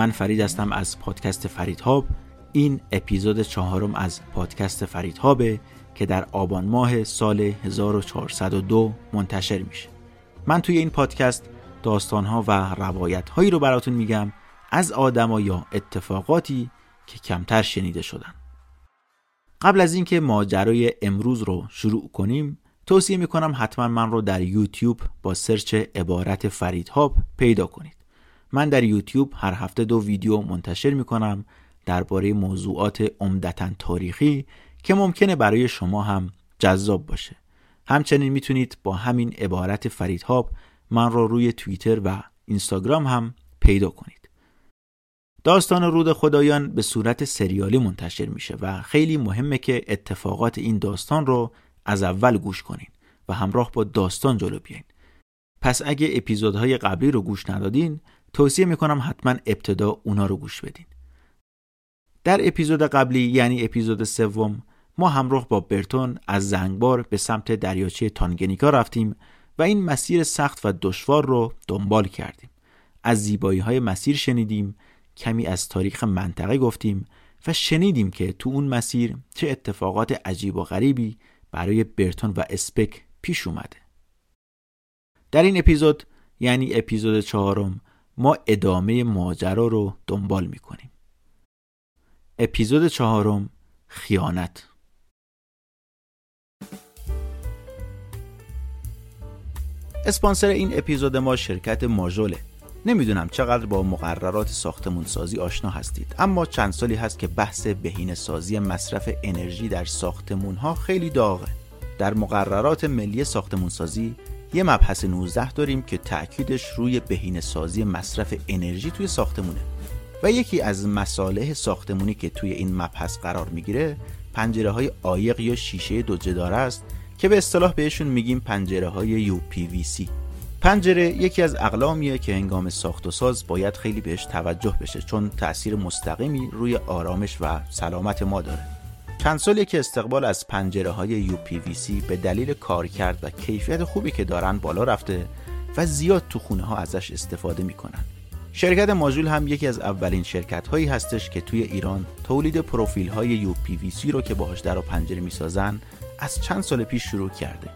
من فرید هستم از پادکست فرید هاب این اپیزود چهارم از پادکست فرید هابه که در آبان ماه سال 1402 منتشر میشه. من توی این پادکست داستانها و روایت هایی رو براتون میگم از آدما یا اتفاقاتی که کمتر شنیده شدن. قبل از اینکه ماجرای امروز رو شروع کنیم توصیه می‌کنم حتما من رو در یوتیوب با سرچ عبارت فرید هاب پیدا کنید. من در یوتیوب هر هفته دو ویدیو منتشر می‌کنم درباره موضوعات عمدتا تاریخی که ممکنه برای شما هم جذاب باشه. همچنین می‌تونید با همین عبارت فرید هاب من رو روی توییتر و اینستاگرام هم پیدا کنید. داستان رود خدایان به صورت سریالی منتشر میشه و خیلی مهمه که اتفاقات این داستان رو از اول گوش کنین و همراه با داستان جلو بیاین. پس اگه اپیزودهای قبلی رو گوش ندادین توصیه می‌کنم حتما ابتدا اونا رو گوش بدین. در اپیزود قبلی یعنی اپیزود سوم ما همراه با برتون از زنگبار به سمت دریاچه تانگنیکا رفتیم و این مسیر سخت و دشوار رو دنبال کردیم. از زیبایی های مسیر شنیدیم کمی از تاریخ منطقه گفتیم و شنیدیم که تو اون مسیر چه اتفاقات عجیب و غریبی برای برتون و اسپک پیش اومده. در این اپیزود یعنی اپیزود چهارم ما ادامه ماجرا رو دنبال می‌کنیم. اپیزود چهارم خیانت. اسپانسر این اپیزود ما شرکت ماژوله. نمی‌دونم چقدر با مقررات ساختمون سازی آشنا هستید اما چند سالی هست که بحث بهینه سازی مصرف انرژی در ساختمون ها خیلی داغه. در مقررات ملی ساختمون سازی یه مبحث 19 داریم که تأکیدش روی بهینه سازی مصرف انرژی توی ساختمونه. و یکی از مصالح ساختمونی که توی این مبحث قرار می‌گیره پنجره های آیق یا شیشه دو جداره است که به اصطلاح بهشون میگیم پنجره های UPVC پنجره یکی از اقلامیه که هنگام ساخت و ساز باید خیلی بهش توجه بشه چون تأثیر مستقیمی روی آرامش و سلامت ما داره. چند که استقبال از پنجره های UPVC به دلیل کارکرد و کیفیت خوبی که دارن بالا رفته و زیاد تو خونه ها ازش استفاده می‌کنن. شرکت ماژول هم یکی از اولین شرکت هایی هستش که توی ایران تولید پروفیل های UPVC رو که باهاش در و پنجره می‌سازن از چند سال پیش شروع کرده.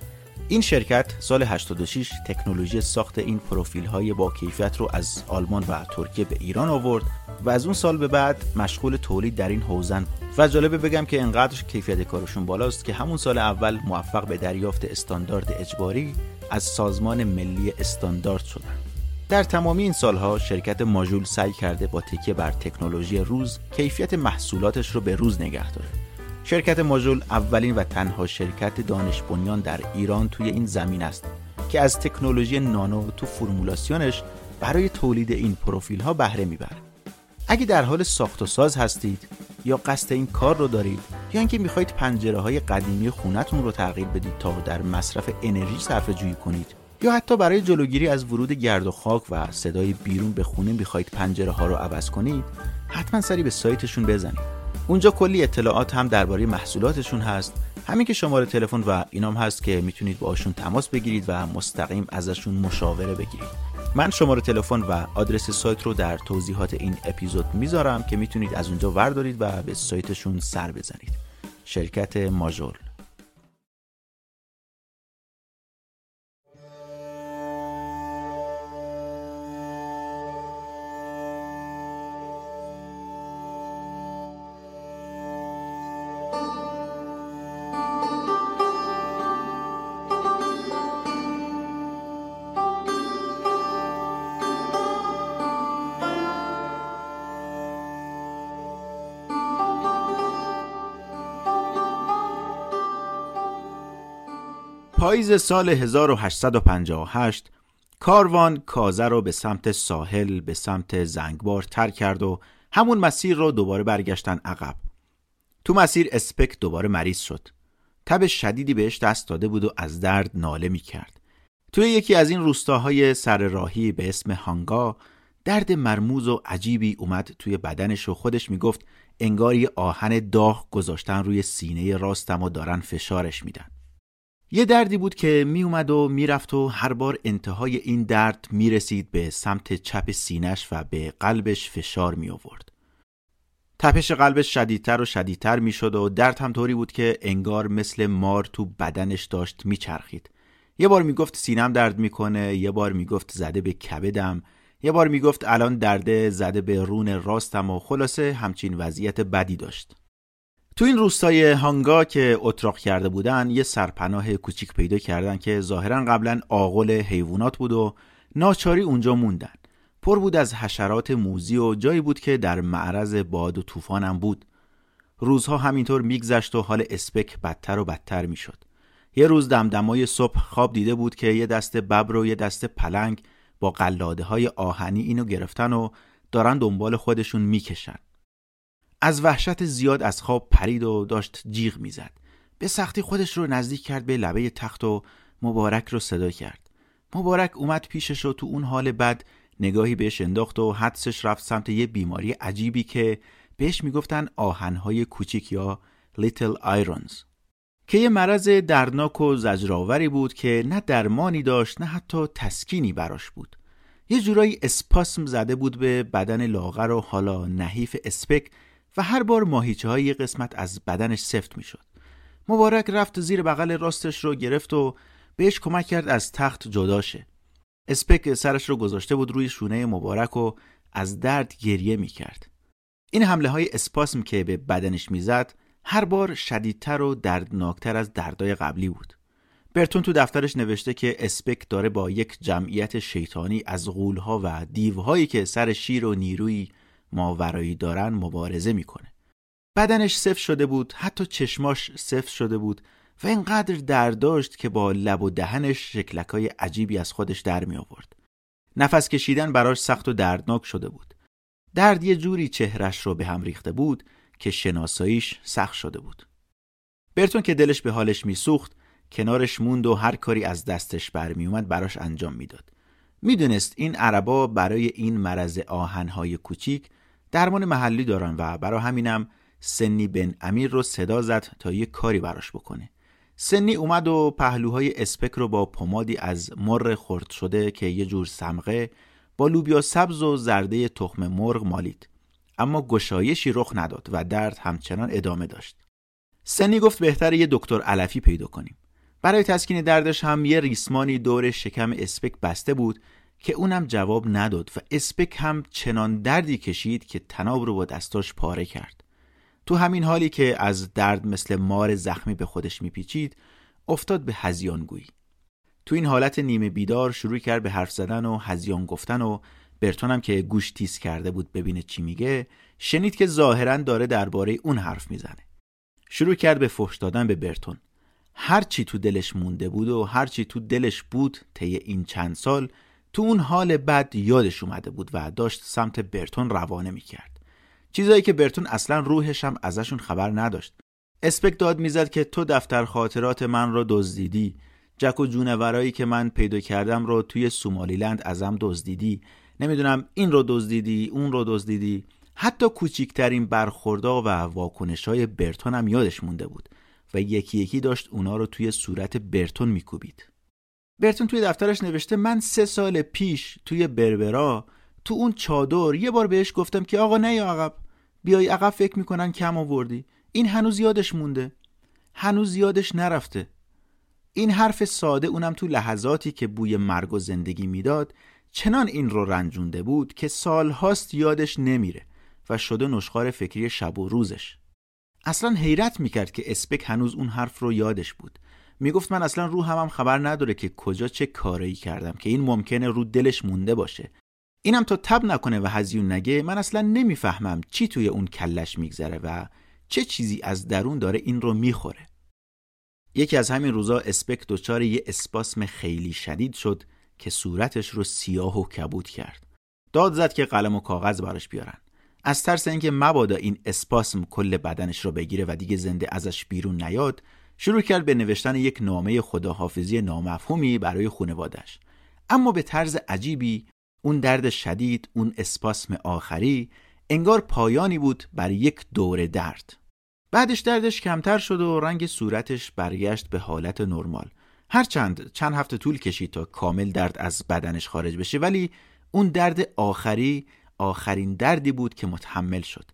این شرکت سال 86 تکنولوژی ساخت این پروفیل های با کیفیت رو از آلمان و ترکیه به ایران آورد و از اون سال به بعد مشغول تولید در این حوزن. و جالبه بگم که انقدر کیفیت کارشون بالاست که همون سال اول موفق به دریافت استاندارد اجباری از سازمان ملی استاندارد شدن. در تمامی این سالها شرکت ماژول سعی کرده با تکیه بر تکنولوژی روز کیفیت محصولاتش رو به روز نگه داره. شرکت ماژول اولین و تنها شرکت دانش بنیان در ایران توی این زمین است که از تکنولوژی نانو تو فرمولاسیونش برای تولید این پروفیل ها بهره می‌بره. اگه در حال ساخت و ساز هستید یا قصد این کار رو دارید یا اینکه می‌خواهید پنجره های قدیمی خونتون رو تغییر بدید تا در مصرف انرژی صرفه جویی کنید یا حتی برای جلوگیری از ورود گرد و خاک و صدای بیرون به خونه می‌خواهید پنجره ها رو عوض کنید حتما سری به سایتشون بزنید. اونجا کلی اطلاعات هم درباره محصولاتشون هست. همین که شماره تلفن و اینام هست که می‌تونید باشون تماس بگیرید و مستقیم ازشون مشاوره بگیرید. من شماره تلفن و آدرس سایت رو در توضیحات این اپیزود می‌ذارم که می‌تونید از اونجا وردارید و به سایتشون سر بزنید. شرکت ماژور پاییز سال 1858 کاروان کازه رو به سمت ساحل به سمت زنگبار ترک کرد و همون مسیر رو دوباره برگشتن عقب. تو مسیر اسپک دوباره مریض شد. تب شدیدی بهش دست داده بود و از درد ناله می کرد. توی یکی از این روستاهای سر راهی به اسم هانگا درد مرموز و عجیبی اومد توی بدنش و خودش می‌گفت انگار یه آهن داغ گذاشتن روی سینه راستم و دارن فشارش میدن. یه دردی بود که می اومد و می‌رفت و هر بار انتهای این درد می رسید به سمت چپ سینش و به قلبش فشار می آورد. تپش قلبش شدیدتر و شدیدتر می شد و درد هم طوری بود که انگار مثل مار تو بدنش داشت می چرخید. یه بار می‌گفت سینم درد می‌کنه یه بار می‌گفت زده به کبدم یه بار می‌گفت الان درده زده به رون راستم و خلاصه همچین وضعیت بدی داشت تو این روستای هانگا که اتراق کرده بودن یه سرپناه کوچیک پیدا کردن که ظاهرا قبلا آغل حیوانات بود و ناچاری اونجا موندن. پر بود از حشرات موزی و جایی بود که در معرض باد و طوفانم بود. روزها همینطور میگذشت و حال اسپک بدتر و بدتر می‌شد. یه روز دمدمای صبح خواب دیده بود که یه دست ببر و یه دست پلنگ با قلاده های آهنی اینو گرفتن و دارن دنبال خودشون می‌کشن. از وحشت زیاد از خواب پرید و داشت جیغ می‌زد. به سختی خودش رو نزدیک کرد به لبه تخت و مبارک رو صدا کرد. مبارک اومد پیشش و تو اون حال بد نگاهی بهش انداخت و حدسش رفت سمت یه بیماری عجیبی که بهش می‌گفتن آهنهای کوچیک یا لیتل آیرونز که یه مرض درناک و زجرآوری بود که نه درمانی داشت نه حتی تسکینی براش بود. یه جورایی اسپاسم زده بود به بدن لاغر و حالا نحیف اسپک و هر بار ماهیچه های قسمت از بدنش سفت می‌شد. مبارک رفت زیر بغل راستش رو گرفت و بهش کمک کرد از تخت جدا شه. اسپک سرش رو گذاشته بود روی شونه مبارک و از درد گریه می‌کرد. این حمله های اسپاسم که به بدنش می‌زد هر بار شدیدتر و دردناکتر از دردای قبلی بود. برتون تو دفترش نوشته که اسپک داره با یک جمعیت شیطانی از غولها و دیوهایی که سر شیر و نیروی ماورایی دارن مبارزه می‌کنه. بدنش صفر شده بود، حتی چشماش صفر شده بود و اینقدر درد داشت که با لب و دهنش شکلکای عجیبی از خودش در می آورد. نفس کشیدن براش سخت و دردناک شده بود. درد یه جوری چهرش رو به هم ریخته بود که شناساییش سخت شده بود. برتون که دلش به حالش میسوخت کنارش موند و هر کاری از دستش برمیومد براش انجام می‌داد. می‌دونست این عربا برای این مرض آهنهای کوچیک درمان محلی دارن و برای همینم سنی بن امیر رو صدا زد تا یه کاری براش بکنه. سنی اومد و پهلوهای اسپک رو با پمادی از مر خرد شده که یه جور سمقه با لوبیا سبز و زرده تخم مرغ مالید. اما گشایشی رخ نداد و درد همچنان ادامه داشت. سنی گفت بهتر یه دکتر علفی پیدا کنیم. برای تسکین دردش هم یه ریسمانی دور شکم اسپک بسته بود که اونم جواب نداد و اسپک هم چنان دردی کشید که تناب رو با دستاش پاره کرد. تو همین حالی که از درد مثل مار زخمی به خودش میپیچید افتاد به هزیانگویی. تو این حالت نیمه بیدار شروع کرد به حرف زدن و هزیان گفتن و برتون که گوش تیز کرده بود ببینه چی میگه شنید که ظاهرا داره درباره اون حرف می‌زنه شروع کرد به فحش دادن به برتون هر چی تو دلش مونده بود و هر چی تو دلش بود طی این چند سال تو اون حال بد یادش اومده بود و داشت سمت برتون روانه می‌کرد. چیزایی که برتون اصلا روحش هم ازشون خبر نداشت. اسپک داد می‌زد که تو دفتر خاطرات من را دزدیدی. جک و جونورایی که من پیدا کردم رو توی سومالیلند ازم دزدیدی. نمی‌دونم این رو دزدیدی اون رو دزدیدی. حتی کوچیکترین برخوردا و واکنش های برتون هم یادش مونده بود و یکی یکی داشت اونا رو توی صورت برتون میکوبید. برتون توی دفترش نوشته من سه سال پیش توی بربرا تو اون چادر یه بار بهش گفتم که آقا نه یا عقب بیای عقب فکر می‌کنن کم آوردی این هنوز یادش مونده. هنوز یادش نرفته. این حرف ساده اونم تو لحظاتی که بوی مرگ و زندگی می‌داد چنان این رو رنجونده بود که سالهاست یادش نمیره و شده نشخار فکری شب و روزش. اصلا حیرت می‌کرد که اسپک هنوز اون حرف رو یادش بود. می‌گفت من اصلا رو هم, هم خبر نداره که کجا چه کاری کردم که این ممکنه رو دلش مونده باشه. اینم تا تب نکنه و هزیون نگه من اصلا نمی‌فهمم چی توی اون کلش میگذره و چه چیزی از درون داره این رو می‌خوره. یکی از همین روزا اسپک دچار یه اسپاسم خیلی شدید شد که صورتش رو سیاه و کبود کرد. داد زد که قلم و کاغذ براش بیارن. از ترس اینکه مبادا این اسپاسم کل بدنش رو بگیره و دیگه زنده ازش بیرون نیاد شروع کرد به نوشتن یک نامه خداحافظی نامفهومی برای خانوادش اما به طرز عجیبی اون درد شدید اون اسپاسم آخری انگار پایانی بود بر یک دور درد. بعدش دردش کمتر شد و رنگ صورتش برگشت به حالت نرمال. هرچند چند هفته طول کشید تا کامل درد از بدنش خارج بشه ولی اون درد آخری آخرین دردی بود که متحمل شد.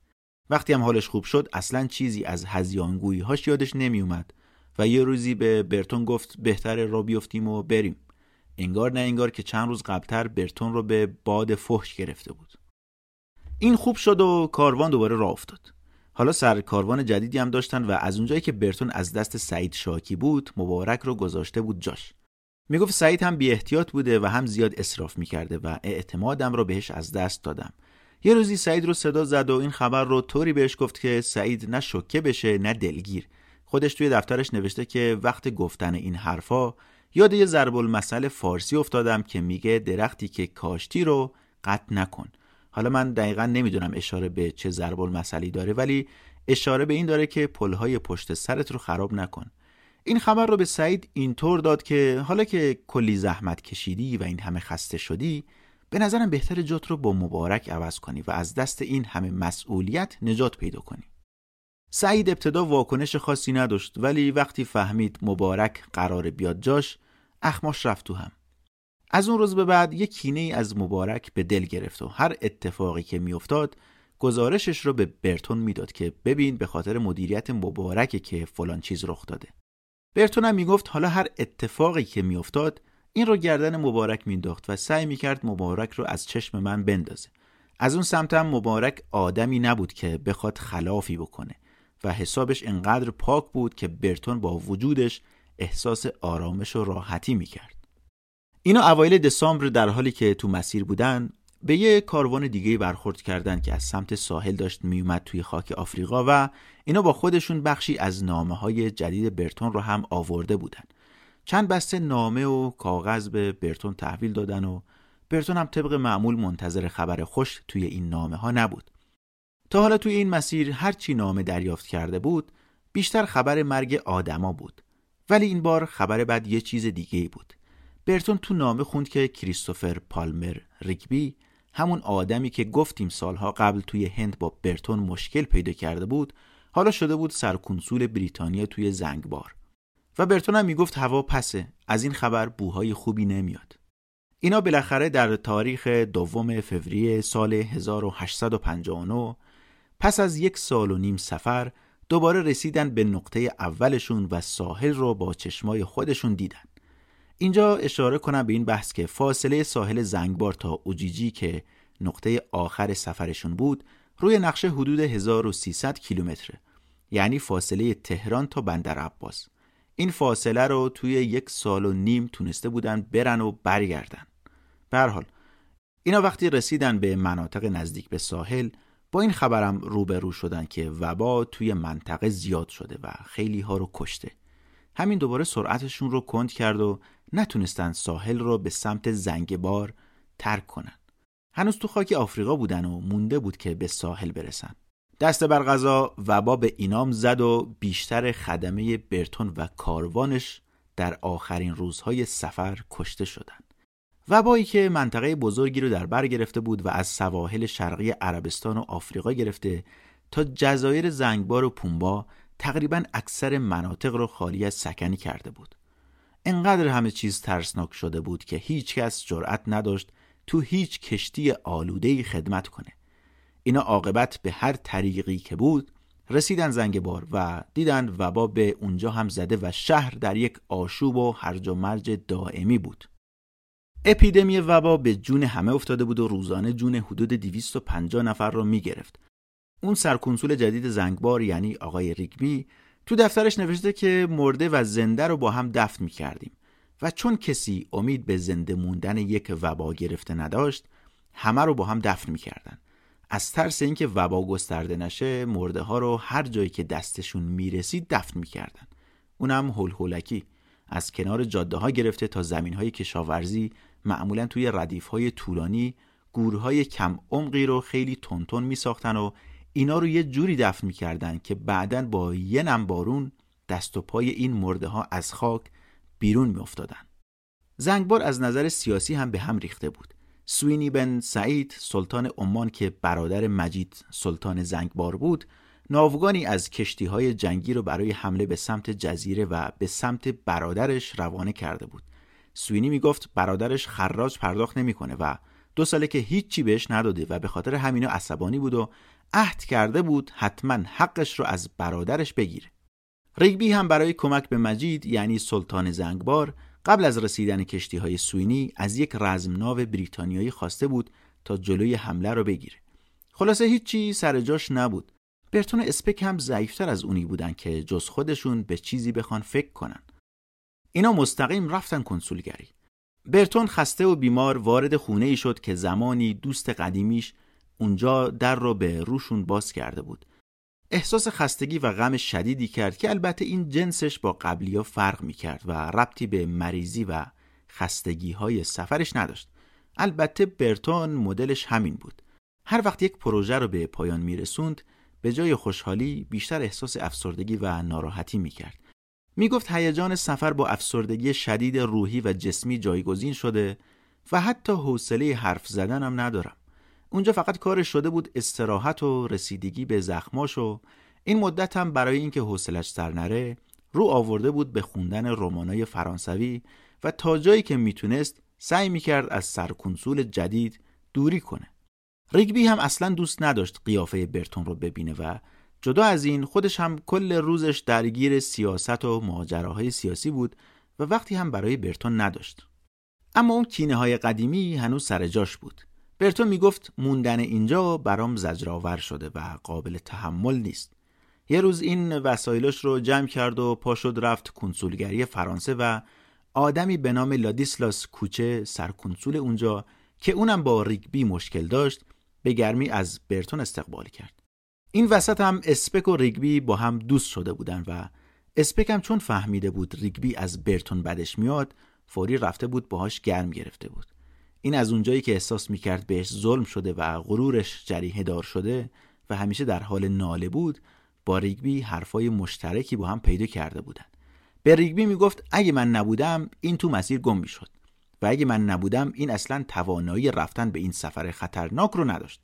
وقتی هم حالش خوب شد اصلا چیزی از هزیانگویی هاش یادش نمی اومد و یه روزی به برتون گفت بهتره را بیفتیم و بریم. انگار نه انگار که چند روز قبلتر برتون رو به باد فحش گرفته بود. این خوب شد و کاروان دوباره راه افتاد. حالا سر کاروان جدیدی هم داشتن و از اونجایی که برتون از دست سعید شاکی بود مبارک رو گذاشته بود جاش. می‌گفت سعید هم بی احتیاط بوده و هم زیاد اصراف می‌کرده و اعتمادم رو بهش از دست دادم. یه روزی سعید رو صدا زد و این خبر رو طوری بهش گفت که سعید نه شوکه بشه نه دلگیر. خودش توی دفترش نوشته که وقت گفتن این حرفا یاد یه ضرب المثل فارسی افتادم که میگه درختی که کاشتی رو قطع نکن. حالا من دقیقا نمی‌دونم اشاره به چه ضرب المثلی داره ولی اشاره به این داره که پلهای پشت سرت رو خراب نکن. این خبر رو به سعید اینطور داد که حالا که کلی زحمت کشیدی و این همه خسته شدی به نظرم بهتر جات رو با مبارک عوض کنی و از دست این همه مسئولیت نجات پیدا کنی. سعید ابتدا واکنش خاصی نداشت ولی وقتی فهمید مبارک قرار بیاد جاش اخماش رفت تو هم. از اون روز به بعد یک کینه ای از مبارک به دل گرفت و هر اتفاقی که میافتاد گزارشش رو به برتون می‌داد که ببین به خاطر مدیریت مبارک که فلان چیز رخ داده. برتون هم می‌گفت حالا هر اتفاقی که میافتاد این رو گردن مبارک مینداخت و سعی می‌کرد مبارک رو از چشم من بندازه. از اون سمت هم مبارک آدمی نبود که بخواد خلافی بکنه. و حسابش انقدر پاک بود که برتون با وجودش احساس آرامش و راحتی می‌کرد. اینا اوایل دسامبر در حالی که تو مسیر بودن به یه کاروان دیگه برخورد کردن که از سمت ساحل داشت میومد توی خاک آفریقا و اینا با خودشون بخشی از نامه های جدید برتون رو هم آورده بودن. چند بسته نامه و کاغذ به برتون تحویل دادن و برتون هم طبق معمول منتظر خبر خوش توی این نامه ها نبود. تا حالا توی این مسیر هرچی نامه دریافت کرده بود بیشتر خبر مرگ آدما بود. ولی این بار خبر بعد یه چیز دیگه بود. برتون تو نامه خوند که کریستوفر پالمر ریگبی همون آدمی که گفتیم سالها قبل توی هند با برتون مشکل پیدا کرده بود حالا شده بود سرکنسول بریتانیا توی زنگبار. و برتون هم می‌گفت هوا پسه از این خبر بوهای خوبی نمیاد. اینا بالاخره در تاریخ دوم فوریه سال 1859 پس از یک سال و نیم سفر دوباره رسیدن به نقطه اولشون و ساحل رو با چشمای خودشون دیدن. اینجا اشاره کنم به این بحث که فاصله ساحل زنگبار تا اوجیجی که نقطه آخر سفرشون بود روی نقشه حدود 1300 کیلومتره. یعنی فاصله تهران تا بندر عباس. این فاصله رو توی یک سال و نیم تونسته بودن برن و برگردن. به حال اینا وقتی رسیدن به مناطق نزدیک به ساحل با این خبرم روبرو شدن که وبا توی منطقه زیاد شده و خیلی ها رو کشته. همین دوباره سرعتشون رو کند کرد و نتونستن ساحل رو به سمت زنگبار ترک کنن. هنوز تو خاک آفریقا بودن و مونده بود که به ساحل برسن. دست بر غذا وبا به اینام زد و بیشتر خدمه برتون و کاروانش در آخرین روزهای سفر کشته شدند. وبایی که منطقه بزرگی رو در بر گرفته بود و از سواحل شرقی عربستان و آفریقا گرفته تا جزایر زنگبار و پومبا تقریبا اکثر مناطق رو خالی از سکنی کرده بود. انقدر همه چیز ترسناک شده بود که هیچ کس جرأت نداشت تو هیچ کشتی آلودهی خدمت کنه. اینا عاقبت به هر طریقی که بود رسیدن زنگ بار و دیدن وبا به اونجا هم زده و شهر در یک آشوب و هرج و مرج دائمی بود. اپیدمی وبا به جون همه افتاده بود و روزانه جون حدود 250 نفر را می گرفت. اون سرکنسول جدید زنگبار یعنی آقای ریگبی تو دفترش نوشته که مرده و زنده رو با هم دفن می کردیم و چون کسی امید به زنده موندن یک وبا گرفته نداشت همه رو با هم دفن می کردن. از ترس اینکه وبا گسترده نشه مرده ها رو هر جایی که دستشون می‌رسید دفن می‌کردن اونم هول هولکی از کنار جاده ها گرفته تا زمین های کشاورزی معمولا توی ردیف های طولانی گورهای کم عمقی رو خیلی تونتون می ساختن و اینا رو یه جوری دفن می‌کردن که بعدا با یه نم بارون دست و پای این مرده ها از خاک بیرون می افتادن. زنگبار از نظر سیاسی هم به هم ریخته بود سوینی بن سعید سلطان عمان که برادر مجید سلطان زنگبار بود ناوگانی از کشتی های جنگی رو برای حمله به سمت جزیره و به سمت برادرش روانه کرده بود سوینی می‌گفت برادرش خراج پرداخت نمی‌کنه و دو ساله که هیچی بهش نداده و به خاطر همینا عصبانی بود و عهد کرده بود حتما حقش رو از برادرش بگیره. ریگبی هم برای کمک به مجید یعنی سلطان زنگبار قبل از رسیدن کشتی های سوینی از یک رزمناو بریتانیایی خواسته بود تا جلوی حمله رو بگیره. خلاصه هیچی سر جاش نبود. برتون اسپک هم ضعیفتر از اونی بودن که جز خودشون به چیزی بخوان فکر کنن. اینا مستقیم رفتن کنسولگری. برتون خسته و بیمار وارد خونه ای شد که زمانی دوست قدیمیش اونجا در را به روشون باز کرده بود. احساس خستگی و غم شدیدی کرد که البته این جنسش با قبلی ها فرق می کرد و ربطی به مریضی و خستگی های سفرش نداشت. البته برتون مدلش همین بود. هر وقت یک پروژه رو به پایان می رسوند به جای خوشحالی بیشتر احساس افسردگی و ناراحتی می کرد می گفت هیجان سفر با افسردگی شدید روحی و جسمی جایگزین شده و حتی حوصله حرف زدنم ندارم. اونجا فقط کارش شده بود استراحت و رسیدگی به زخماش و این مدت هم برای اینکه حوصلش سر نره رو آورده بود به خوندن رمانای فرانسوی و تا جایی که می‌تونست سعی می‌کرد از سرکنسول جدید دوری کنه. ریگبی هم اصلا دوست نداشت قیافه برتون رو ببینه و جدا از این خودش هم کل روزش درگیر سیاست و ماجراهای سیاسی بود و وقتی هم برای برتون نداشت. اما اون کینه های قدیمی هنوز سر جاش بود. برتون می‌گفت موندن اینجا برام زجرآور شده و قابل تحمل نیست. یه روز این وسایلش رو جمع کرد و پا رفت کنسولگری فرانسه و آدمی به نام لادیسلاس کوشه سرکنسول اونجا که اونم با ریگبی مشکل داشت به گرمی از برتون استقبال کرد. این وسط هم اسپک و ریگبی با هم دوست شده بودن و اسپک هم چون فهمیده بود ریگبی از برتون بدش میاد فوری رفته بود باهاش گرم گرفته بود. این از اونجایی که احساس می‌کرد بهش ظلم شده و غرورش جریحه دار شده و همیشه در حال ناله بود با ریگبی حرفای مشترکی با هم پیدا کرده بودن. به ریگبی می‌گفت اگه من نبودم این تو مسیر گم می‌شد. و اگه من نبودم این اصلا توانایی رفتن به این سفر خطرناک رو نداشت.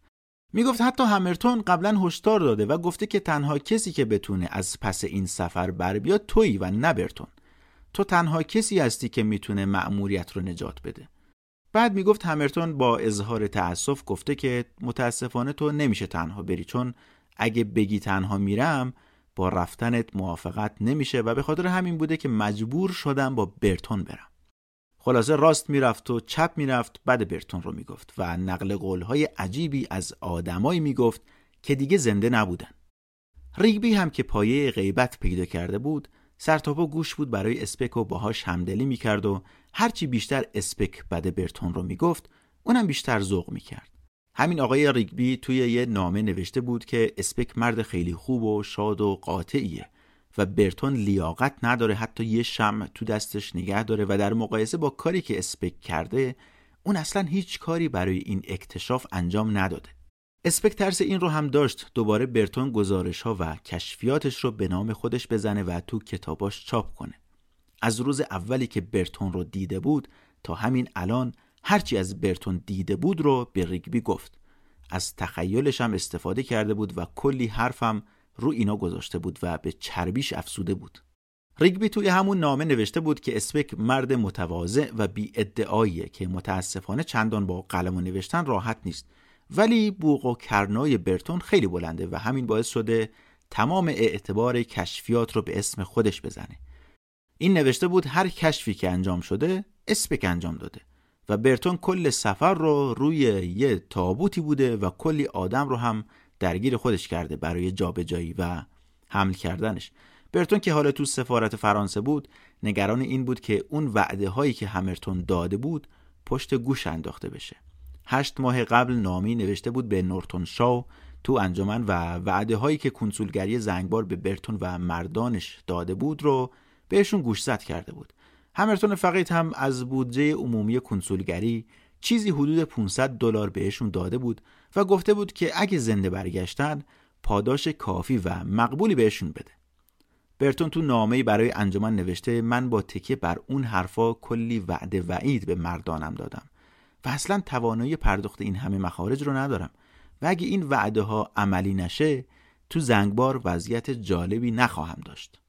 می‌گفت حتی همرتون قبلا هشدار داده و گفته که تنها کسی که بتونه از پس این سفر بر بیاد تویی و نبرتون تو تنها کسی هستی که می‌تونه مأموریت رو نجات بده. بعد می‌گفت همرتون با اظهار تأسف گفته که متاسفانه تو نمیشه تنها بری چون اگه بگی تنها میرم با رفتنت موافقت نمیشه و به خاطر همین بوده که مجبور شدم با برتون برم. خلاصه راست می‌رفت و چپ می‌رفت بعد برتون رو می‌گفت و نقل قولهای عجیبی از آدمایی می‌گفت که دیگه زنده نبودن. ریگبی هم که پایه غیبت پیدا کرده بود سرتاپا گوش بود برای اسپک و باهاش همدلی می‌کرد و هرچی بیشتر اسپک بد برتون رو می‌گفت اونم بیشتر ذوق می‌کرد. همین آقای ریگبی توی یه نامه نوشته بود که اسپک مرد خیلی خوب و شاد و قاطعیه. و برتون لیاقت نداره حتی یه شم تو دستش نگه داره و در مقایسه با کاری که اسپک کرده اون اصلا هیچ کاری برای این اکتشاف انجام نداده. اسپک ترس این رو هم داشت دوباره برتون گزارش ها و کشفیاتش رو به نام خودش بزنه و تو کتاباش چاپ کنه. از روز اولی که برتون رو دیده بود تا همین الان هرچی از برتون دیده بود رو به ریگبی گفت. از تخیلش هم استفاده کرده بود و کلی حرفم رو اینا گذاشته بود و به چربیش افسوده بود. ریگبی توی همون نامه نوشته بود که اسپک مرد متواضع و بی ادعاییه که متاسفانه چندان با قلم و نوشتن راحت نیست. ولی بوق و کرنای برتون خیلی بلنده و همین باعث شده تمام اعتبار کشفیات رو به اسم خودش بزنه. این نوشته بود هر کشفی که انجام شده اسپک انجام داده و برتون کل سفر رو روی یه تابوتی بوده و کلی آدم رو هم درگیر خودش کرده برای جابجایی و حمل کردنش. برتون که حالا تو سفارت فرانسه بود نگران این بود که اون وعده هایی که همرتون داده بود پشت گوش انداخته بشه. هشت ماه قبل نامی نوشته بود به نورتون شاو تو انجمن و وعده هایی که کنسولگری زنگبار به برتون و مردانش داده بود رو بهشون گوشزد کرده بود. همرتون فقیت هم از بودجه عمومی کنسولگری چیزی حدود 500 دلار بهشون داده بود و گفته بود که اگه زنده برگشتن پاداش کافی و مقبولی بهشون بده برتون تو نامه‌ای برای انجمن نوشته من با تکیه بر اون حرفا کلی وعده وعید به مردانم دادم و اصلا توانایی پرداخت این همه مخارج رو ندارم و اگه این وعده ها عملی نشه تو زنگبار وضعیت جالبی نخواهم داشت.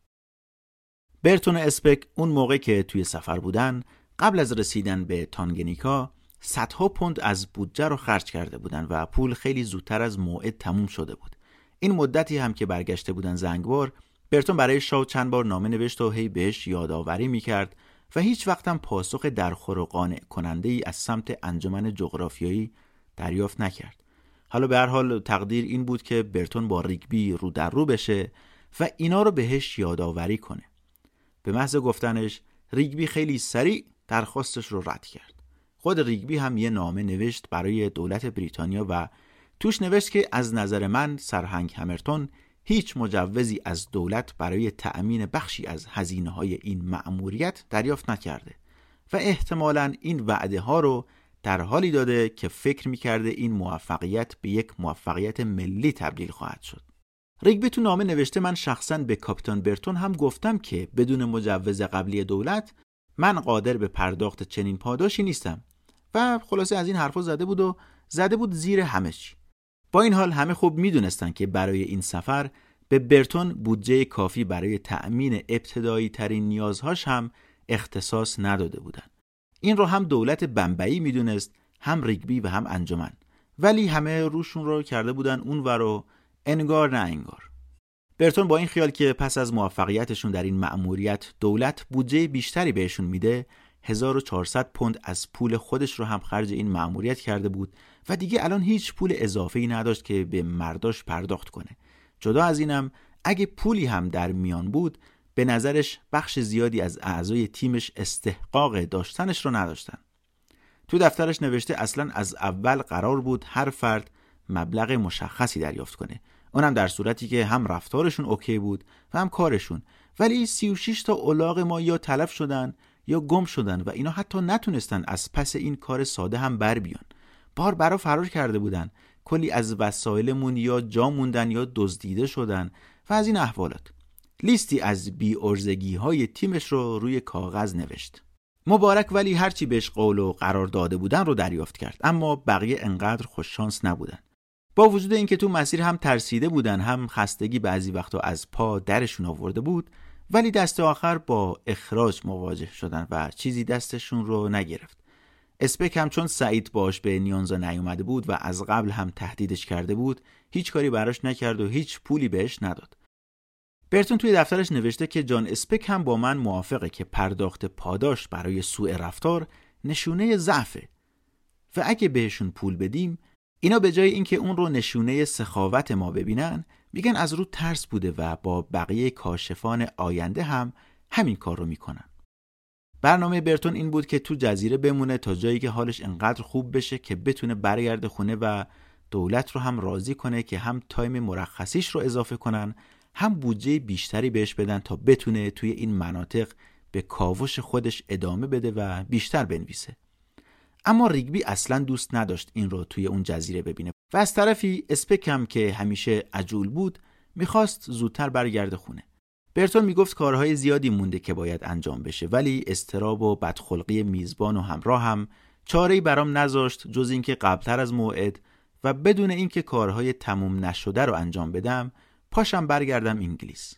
برتون اسپک اون موقع که توی سفر بودن قبل از رسیدن به تانگنیکا صدها پوند از بودجه رو خرج کرده بودن و پول خیلی زودتر از موعد تموم شده بود. این مدتی هم که برگشته بودن زنگبار برتون برای شاو چند بار نامه نوشت و هی بهش یادآوری می‌کرد و هیچ وقتم پاسخ درخور و قانع کننده ای از سمت انجمن جغرافیایی دریافت نکرد. حالا به هر حال تقدیر این بود که برتون با ریگبی رو در رو بشه و اینا رو بهش یادآوری کنه. به محض گفتنش ریگبی خیلی سریع درخواستش رو رد کرد. خود ریگبی هم یه نامه نوشت برای دولت بریتانیا و توش نوشت که از نظر من سرهنگ همرتون هیچ مجوزی از دولت برای تأمین بخشی از هزینه های این مأموریت دریافت نکرده و احتمالا این وعده ها رو در حالی داده که فکر می‌کرده این موفقیت به یک موفقیت ملی تبدیل خواهد شد. ریگبی تو نامه نوشته من شخصا به کاپیتان برتون هم گفتم که بدون مجوز قبلی دولت من قادر به پرداخت چنین پاداشی نیستم و خلاصه از این حرفا زده بود و زده بود زیر همه چی. با این حال همه خوب می‌دونستن که برای این سفر به برتون بودجه کافی برای تأمین ابتدایی ترین نیازهاش هم اختصاص نداده بودند. این رو هم دولت بمبئی می‌دونست هم ریگبی و هم انجمن ولی همه روشون رو کرده بودن اون و انگار نه انگار برتون با این خیال که پس از موفقیتشون در این مأموریت دولت بودجه بیشتری بهشون میده 1400 پوند از پول خودش رو هم خرج این مأموریت کرده بود و دیگه الان هیچ پول اضافه ای نداشت که به مرداش پرداخت کنه. جدا از اینم اگه پولی هم در میان بود به نظرش بخش زیادی از اعضای تیمش استحقاق داشتنش رو نداشتن. تو دفترش نوشته اصلا از اول قرار بود هر فرد مبلغ مشخصی دریافت کنه. اونم در صورتی که هم رفتارشون اوکی بود و هم کارشون. ولی 36 تا اولاغ ما یا تلف شدن یا گم شدن و اینا حتی نتونستن از پس این کار ساده هم بر بیان. بار برا فرار کرده بودن. کلی از وسایلمون یا جا موندن یا دزدیده شدن و از این احوالات. لیستی از بی ارزگی های تیمش رو روی کاغذ نوشت. مبارک ولی هرچی بهش قول و قرار داده بودن رو دریافت کرد. اما بقیه انقدر خوششانس نبودن. با وجود اینکه تو مسیر هم ترسیده بودن هم خستگی بعضی وقتا از پا درشون آورده بود ولی دست آخر با اخراج مواجه شدن و چیزی دستشون رو نگرفت. اسپک هم چون سعید باش به نیانزا نیومده بود و از قبل هم تهدیدش کرده بود هیچ کاری براش نکرد و هیچ پولی بهش نداد. برتون توی دفترش نوشته که جان اسپک هم با من موافقه که پرداخت پاداش برای سوء رفتار نشونه ضعفه. و اگه بهشون پول بدیم اینا به جای اینکه اون رو نشونه سخاوت ما ببینن میگن از رو ترس بوده و با بقیه کاشفان آینده هم همین کار رو می‌کنن. برنامه برتون این بود که تو جزیره بمونه تا جایی که حالش انقدر خوب بشه که بتونه برگرده خونه و دولت رو هم راضی کنه که هم تایم مرخصیش رو اضافه کنن هم بودجه بیشتری بهش بدن تا بتونه توی این مناطق به کاوش خودش ادامه بده و بیشتر بنویسه. اما ریگبی اصلا دوست نداشت این رو توی اون جزیره ببینه. و از طرفی اسپکم که همیشه عجول بود می‌خواست زودتر برگرده خونه. برتون می‌گفت کارهای زیادی مونده که باید انجام بشه ولی استراب و بدخلقی میزبان و همراه هم چاره برام نذاشت جز اینکه قبلتر از موعد و بدون اینکه کارهای تموم نشده رو انجام بدم پاشم برگردم انگلیس.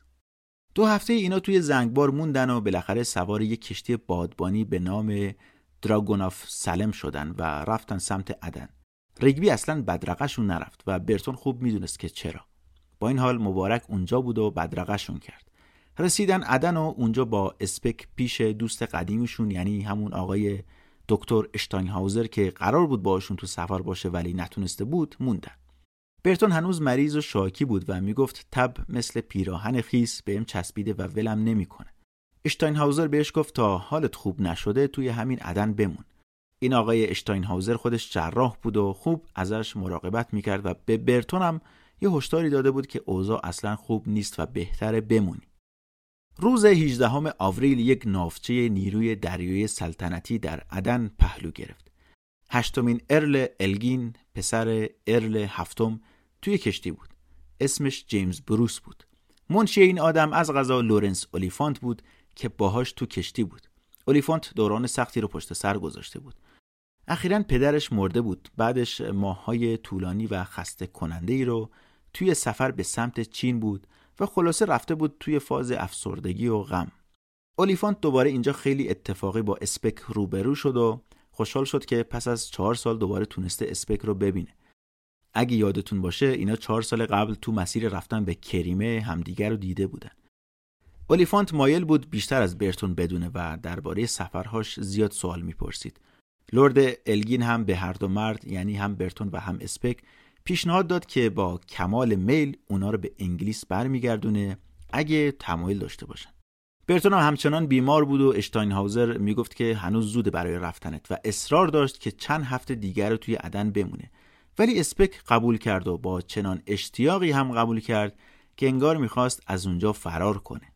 دو هفته اینا توی زنگبار موندن و بالاخره سوار یک کشتی بادبانی به نام دراگوناف سلم شدن و رفتن سمت عدن. ریگبی اصلا بدرقشون نرفت و برتون خوب می‌دونست که چرا با این حال مبارک اونجا بود و بدرقشون کرد رسیدن عدن و اونجا با اسپک پیش دوست قدیمیشون یعنی همون آقای دکتر اشتاینهاوزر که قرار بود باشون تو سفر باشه ولی نتونسته بود موندن برتون هنوز مریض و شاکی بود و می‌گفت تب مثل پیراهن خیس بهم چسبیده و ولم نمی‌کنه. اشتاینهاوزر بهش گفت تا حالت خوب نشده توی همین عدن بمون. این آقای اشتاینهاوزر خودش جراح بود و خوب ازش مراقبت می‌کرد و به برتون هم یه هشداری داده بود که اوضاع اصلا خوب نیست و بهتره بمونی. روز 18 آوریل یک ناوچه نیروی دریایی سلطنتی در عدن پهلو گرفت. هشتمین ارل الگین پسر ارل هفتم توی کشتی بود اسمش جیمز بروس بود منشی این آدم از قضا لورنس اولیفانت بود که باهاش تو کشتی بود اولیفانت دوران سختی رو پشت سر گذاشته بود اخیرا پدرش مرده بود. بعدش ماههای طولانی و خسته کننده ای رو توی سفر به سمت چین بود و خلاصه رفته بود توی فاز افسردگی و غم. اولیفانت دوباره اینجا خیلی اتفاقی با اسپک روبرو شد و خوشحال شد که پس از چهار سال دوباره تونسته اسپک رو ببینه. اگه یادتون باشه اینا چهار سال قبل تو مسیر رفتن به کریمه همدیگر رو دیده بودن. اولیفانت مایل بود بیشتر از برتون بدونه و درباره سفرهاش زیاد سوال می‌پرسید. لرد الگین هم به هر دو مرد یعنی هم برتون و هم اسپک پیشنهاد داد که با کمال میل اونا رو به انگلیس برمیگردونه اگه تمایل داشته باشن. برتون هم همچنان بیمار بود و اشتاینهاوزر می‌گفت که هنوز زوده برای رفتنت و اصرار داشت که چند هفته دیگر رو توی عدن بمونه. ولی اسپک قبول کرد و با چنان اشتیاقی هم قبول کرد که انگار می‌خواست از اونجا فرار کنه.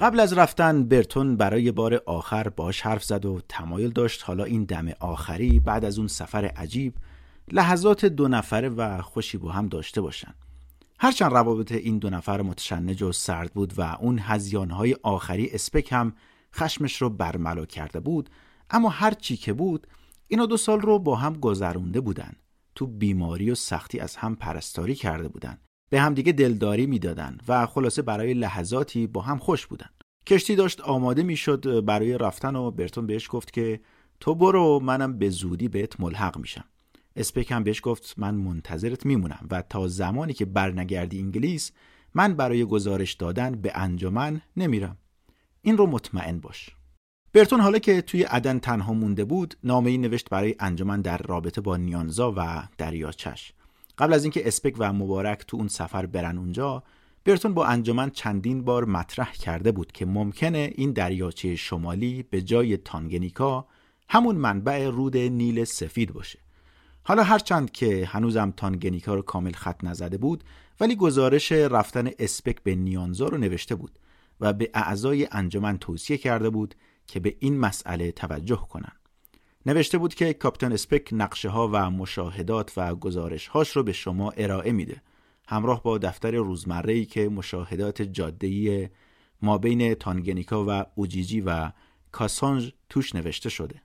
قبل از رفتن برتون برای بار آخر باش حرف زد و تمایل داشت. حالا این دم آخری بعد از اون سفر عجیب لحظات دو نفره و خوشی با هم داشته باشن. هرچند روابط این دو نفر متشنج و سرد بود و اون هزیانهای آخری اسپک هم خشمش رو برملا کرده بود اما هر چی که بود اینا دو سال رو با هم گذرونده بودن. تو بیماری و سختی از هم پرستاری کرده بودن. به همدیگه دلداری می‌دادن و خلاصه برای لحظاتی با هم خوش بودن. کشتی داشت آماده می‌شد برای رفتن و برتون بهش گفت که تو برو منم به زودی بهت ملحق میشم. اسپک هم بهش گفت من منتظرت میمونم و تا زمانی که برنگردی انگلیس من برای گزارش دادن به انجمن نمیرم. این رو مطمئن باش. برتون حالا که توی عدن تنها مونده بود نامه ای نوشت برای انجمن در رابطه با نیانزا و دریاچش. قبل از اینکه اسپک و مبارک تو اون سفر برن اونجا برتون با انجمن چندین بار مطرح کرده بود که ممکنه این دریاچه شمالی به جای تانگنیکا همون منبع رود نیل سفید باشه حالا هرچند که هنوزم تانگنیکا رو کامل خط نزده بود ولی گزارش رفتن اسپک به نیانزا رو نوشته بود و به اعضای انجمن توصیه کرده بود که به این مسئله توجه کنند. نوشته بود که کاپیتان اسپک نقشه ها و مشاهدات و گزارش هاش رو به شما ارائه میده. همراه با دفتر روزمره ای که مشاهدات جاده ما بین تانگنیکا و اوجیجی و کاسانج توش نوشته شده.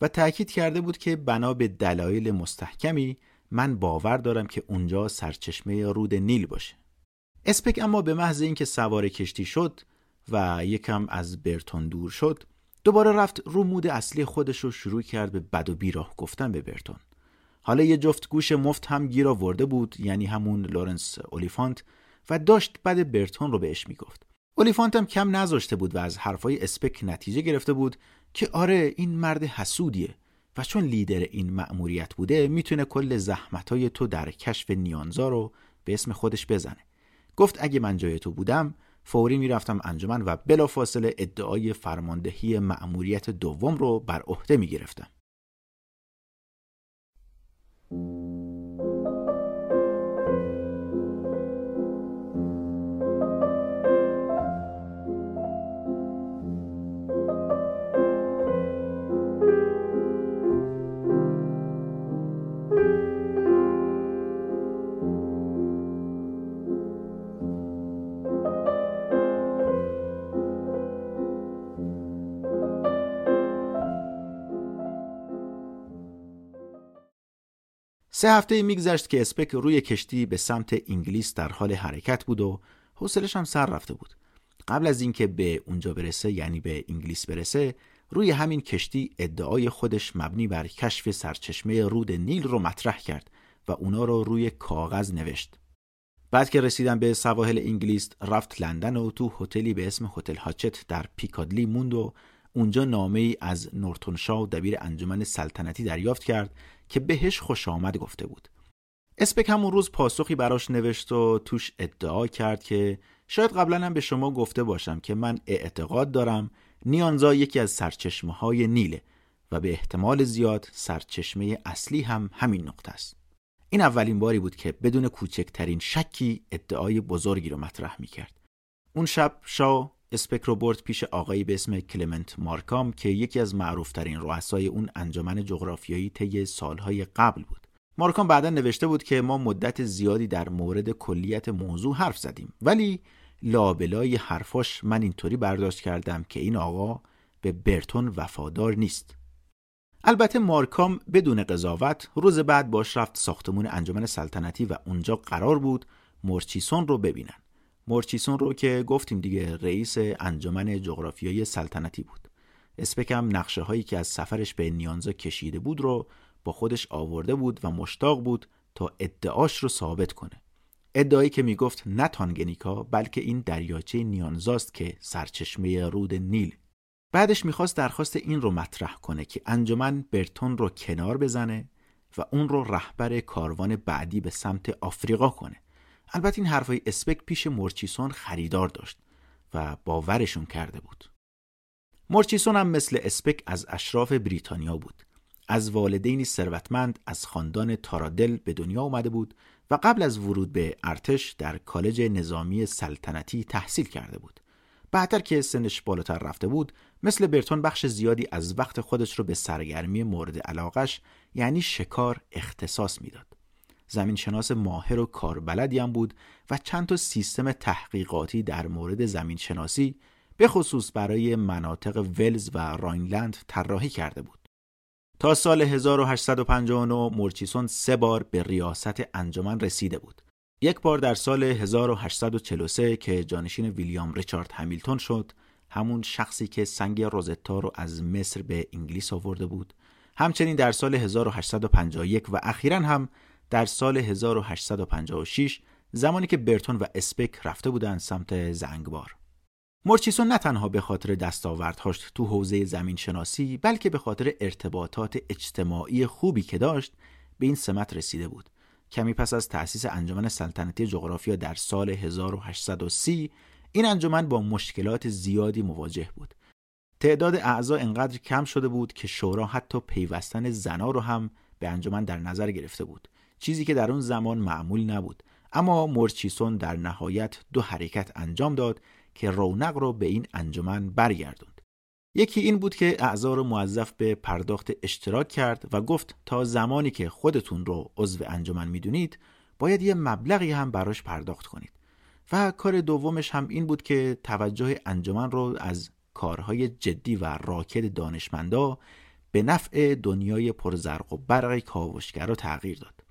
و تأکید کرده بود که بنا به دلایل مستحکمی من باور دارم که اونجا سرچشمه رود نیل باشه. اسپک اما به محض اینکه سوار کشتی شد و یکم از برتون دور شد دوباره رفت رو mood اصلی خودش رو شروع کرد به بد و بیراه گفتن به برتون. حالا یه جفت گوش مفت هم گیر آورده بود یعنی همون لورنس اولیفانت و داشت بد برتون رو بهش می‌گفت. اولیفانت هم کم نذاشته بود و از حرفای اسپک نتیجه گرفته بود که آره این مرد حسودیه و چون لیدر این مأموریت بوده می‌تونه کل زحمتای تو در کشف نیانزا رو به اسم خودش بزنه. گفت اگه من جای تو بودم فوری می‌رفتم انجمن و بلافاصله ادعای فرماندهی مأموریت دوم رو بر عهده می‌گرفتم. سه هفته میگذشت که اسپک روی کشتی به سمت انگلیس در حال حرکت بود و حوصلش هم سر رفته بود. قبل از اینکه به اونجا برسه یعنی به انگلیس برسه روی همین کشتی ادعای خودش مبنی بر کشف سرچشمه رود نیل رو مطرح کرد و اونا رو روی کاغذ نوشت. بعد که رسیدن به سواحل انگلیس رفت لندن و تو هتلی به اسم هتل هاچت در پیکادلی موند و اونجا نامه ای از نورتون شاو دبیر انجمن سلطنتی دریافت کرد که بهش خوش آمد گفته بود اسپک همون روز پاسخی براش نوشت و توش ادعا کرد که شاید قبلا هم به شما گفته باشم که من اعتقاد دارم نیانزا یکی از سرچشمه های نیله و به احتمال زیاد سرچشمه اصلی هم همین نقطه است. این اولین باری بود که بدون کوچکترین شکی ادعای بزرگی رو مطرح می کرد. اون شب شا اسپک رو برد پیش آقایی به اسم کلمنت مارکام که یکی از معروفترین رؤسای اون انجمن جغرافیایی طی سالهای قبل بود. مارکام بعدا نوشته بود که ما مدت زیادی در مورد کلیت موضوع حرف زدیم ولی لابلای حرفاش من اینطوری برداشت کردم که این آقا به برتون وفادار نیست. البته مارکام بدون قضاوت روز بعد باش رفت ساختمون انجمن سلطنتی و اونجا قرار بود مورچیسون رو ببینن مورچیسون رو که گفتیم دیگه رئیس انجمن جغرافیایی سلطنتی بود. اسپکم نقشه هایی که از سفرش به نیانزا کشیده بود رو با خودش آورده بود و مشتاق بود تا ادعاش رو ثابت کنه. ادعایی که می‌گفت نه تانگنیکا بلکه این دریاچه نیانزاست که سرچشمه رود نیل. بعدش می‌خواست درخواست این رو مطرح کنه که انجمن برتون رو کنار بزنه و اون رو رهبر کاروان بعدی به سمت آفریقا کنه. البته این حرفای اسپک پیش مورچیسون خریدار داشت و باورشون کرده بود. مورچیسون هم مثل اسپک از اشراف بریتانیا بود. از والدینی ثروتمند از خاندان تارادل به دنیا اومده بود و قبل از ورود به ارتش در کالج نظامی سلطنتی تحصیل کرده بود. بعدتر که سنش بالاتر رفته بود مثل برتون بخش زیادی از وقت خودش رو به سرگرمی مورد علاقش یعنی شکار اختصاص می‌داد. زمین شناس ماهر و کاربلدی هم بود و چند تا سیستم تحقیقاتی در مورد زمین شناسی به خصوص برای مناطق ولز و راینلند طراحی کرده بود تا سال 1859 مورچیسون سه بار به ریاست انجمن رسیده بود. یک بار در سال 1843 که جانشین ویلیام ریچارد همیلتون شد، همون شخصی که سنگ روزتا رو از مصر به انگلیس آورده بود. همچنین در سال 1851 و اخیرا هم در سال 1856 زمانی که برتون و اسپک رفته بودند سمت زنگبار. مورچیسون نه تنها به خاطر دستاوردهاش تو حوزه زمین شناسی بلکه به خاطر ارتباطات اجتماعی خوبی که داشت به این سمت رسیده بود. کمی پس از تأسیس انجمن سلطنتی جغرافیا در سال 1830 این انجمن با مشکلات زیادی مواجه بود. تعداد اعضا انقدر کم شده بود که شورا حتی پیوستن زنا رو هم به انجمن در نظر گرفته بود. چیزی که در اون زمان معمول نبود. اما مورچیسون در نهایت دو حرکت انجام داد که رونق رو به این انجمن برگردوند. یکی این بود که اعضا رو موظف به پرداخت اشتراک کرد و گفت تا زمانی که خودتون رو عضو انجمن می‌دونید باید یه مبلغی هم براش پرداخت کنید. و کار دومش هم این بود که توجه انجمن رو از کارهای جدی و راکد دانشمندا به نفع دنیای پرزرق و برق کاوشگرا تغییر داد.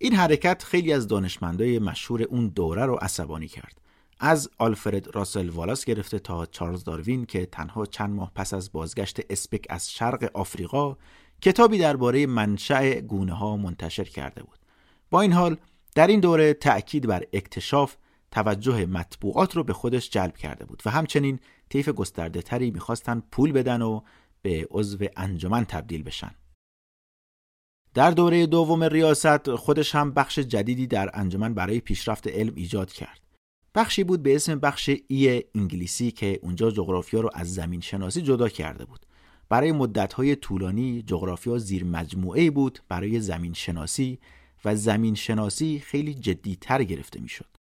این حرکت خیلی از دانشمندای مشهور اون دوره رو عصبانی کرد. از آلفرد راسل والاس گرفته تا چارلز داروین که تنها چند ماه پس از بازگشت اسپک از شرق آفریقا کتابی درباره منشأ گونه ها منتشر کرده بود. با این حال در این دوره تأکید بر اکتشاف توجه مطبوعات رو به خودش جلب کرده بود و همچنین طیف گسترده تری می‌خواستن پول بدن و به عضو انجمن تبدیل بشن. در دوره دوم ریاست خودش هم بخش جدیدی در انجمن برای پیشرفت علم ایجاد کرد. بخشی بود به اسم بخش ای انگلیسی که اونجا جغرافیا رو از زمین شناسی جدا کرده بود. برای مدت‌های طولانی جغرافیا زیر مجموعه بود برای زمین شناسی و زمین شناسی خیلی جدیتر گرفته می‌شد.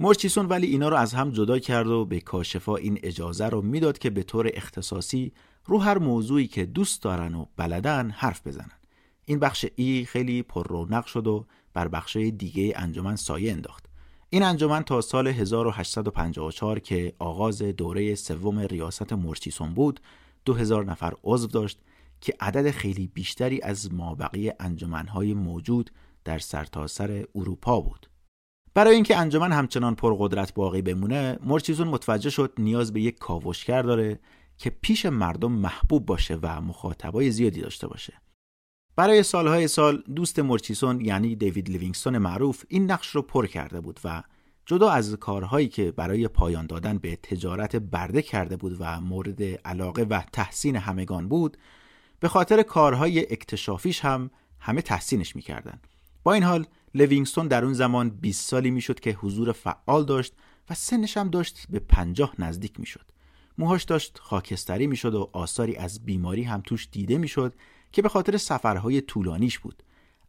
مورچیسون ولی اینا رو از هم جدا کرد و به کاشفا این اجازه رو می‌داد که به طور اختصاصی رو هر موضوعی که دوست دارن و بلدن حرف بزنن. این بخش ای خیلی پر رونق شد و بر بخشای دیگه انجمن سایه انداخت. این انجمن تا سال 1854 که آغاز دوره سوم ریاست مورچیسون بود 2000 نفر عضو داشت که عدد خیلی بیشتری از مابقی انجمنهای موجود در سرتاسر سر اروپا بود. برای اینکه انجمن همچنان پرقدرت باقی بمونه، مورچیسون متوجه شد نیاز به یک کاوشگر داره که پیش مردم محبوب باشه و مخاطبای زیادی داشته باشه. برای سالهای سال دوست مورچیسون یعنی دیوید لیوینگستون معروف این نقش رو پر کرده بود و جدا از کارهایی که برای پایان دادن به تجارت برده کرده بود و مورد علاقه و تحسین همگان بود به خاطر کارهای اکتشافیش هم همه تحسینش می‌کردن. با این حال لیوینگستون در اون زمان 20 سالی می‌شد که حضور فعال داشت و سنش هم داشت به پنجاه نزدیک می‌شد. موهاش داشت خاکستری می‌شد و آثاری از بیماری هم توش دیده می‌شد که به خاطر سفرهای طولانیش بود.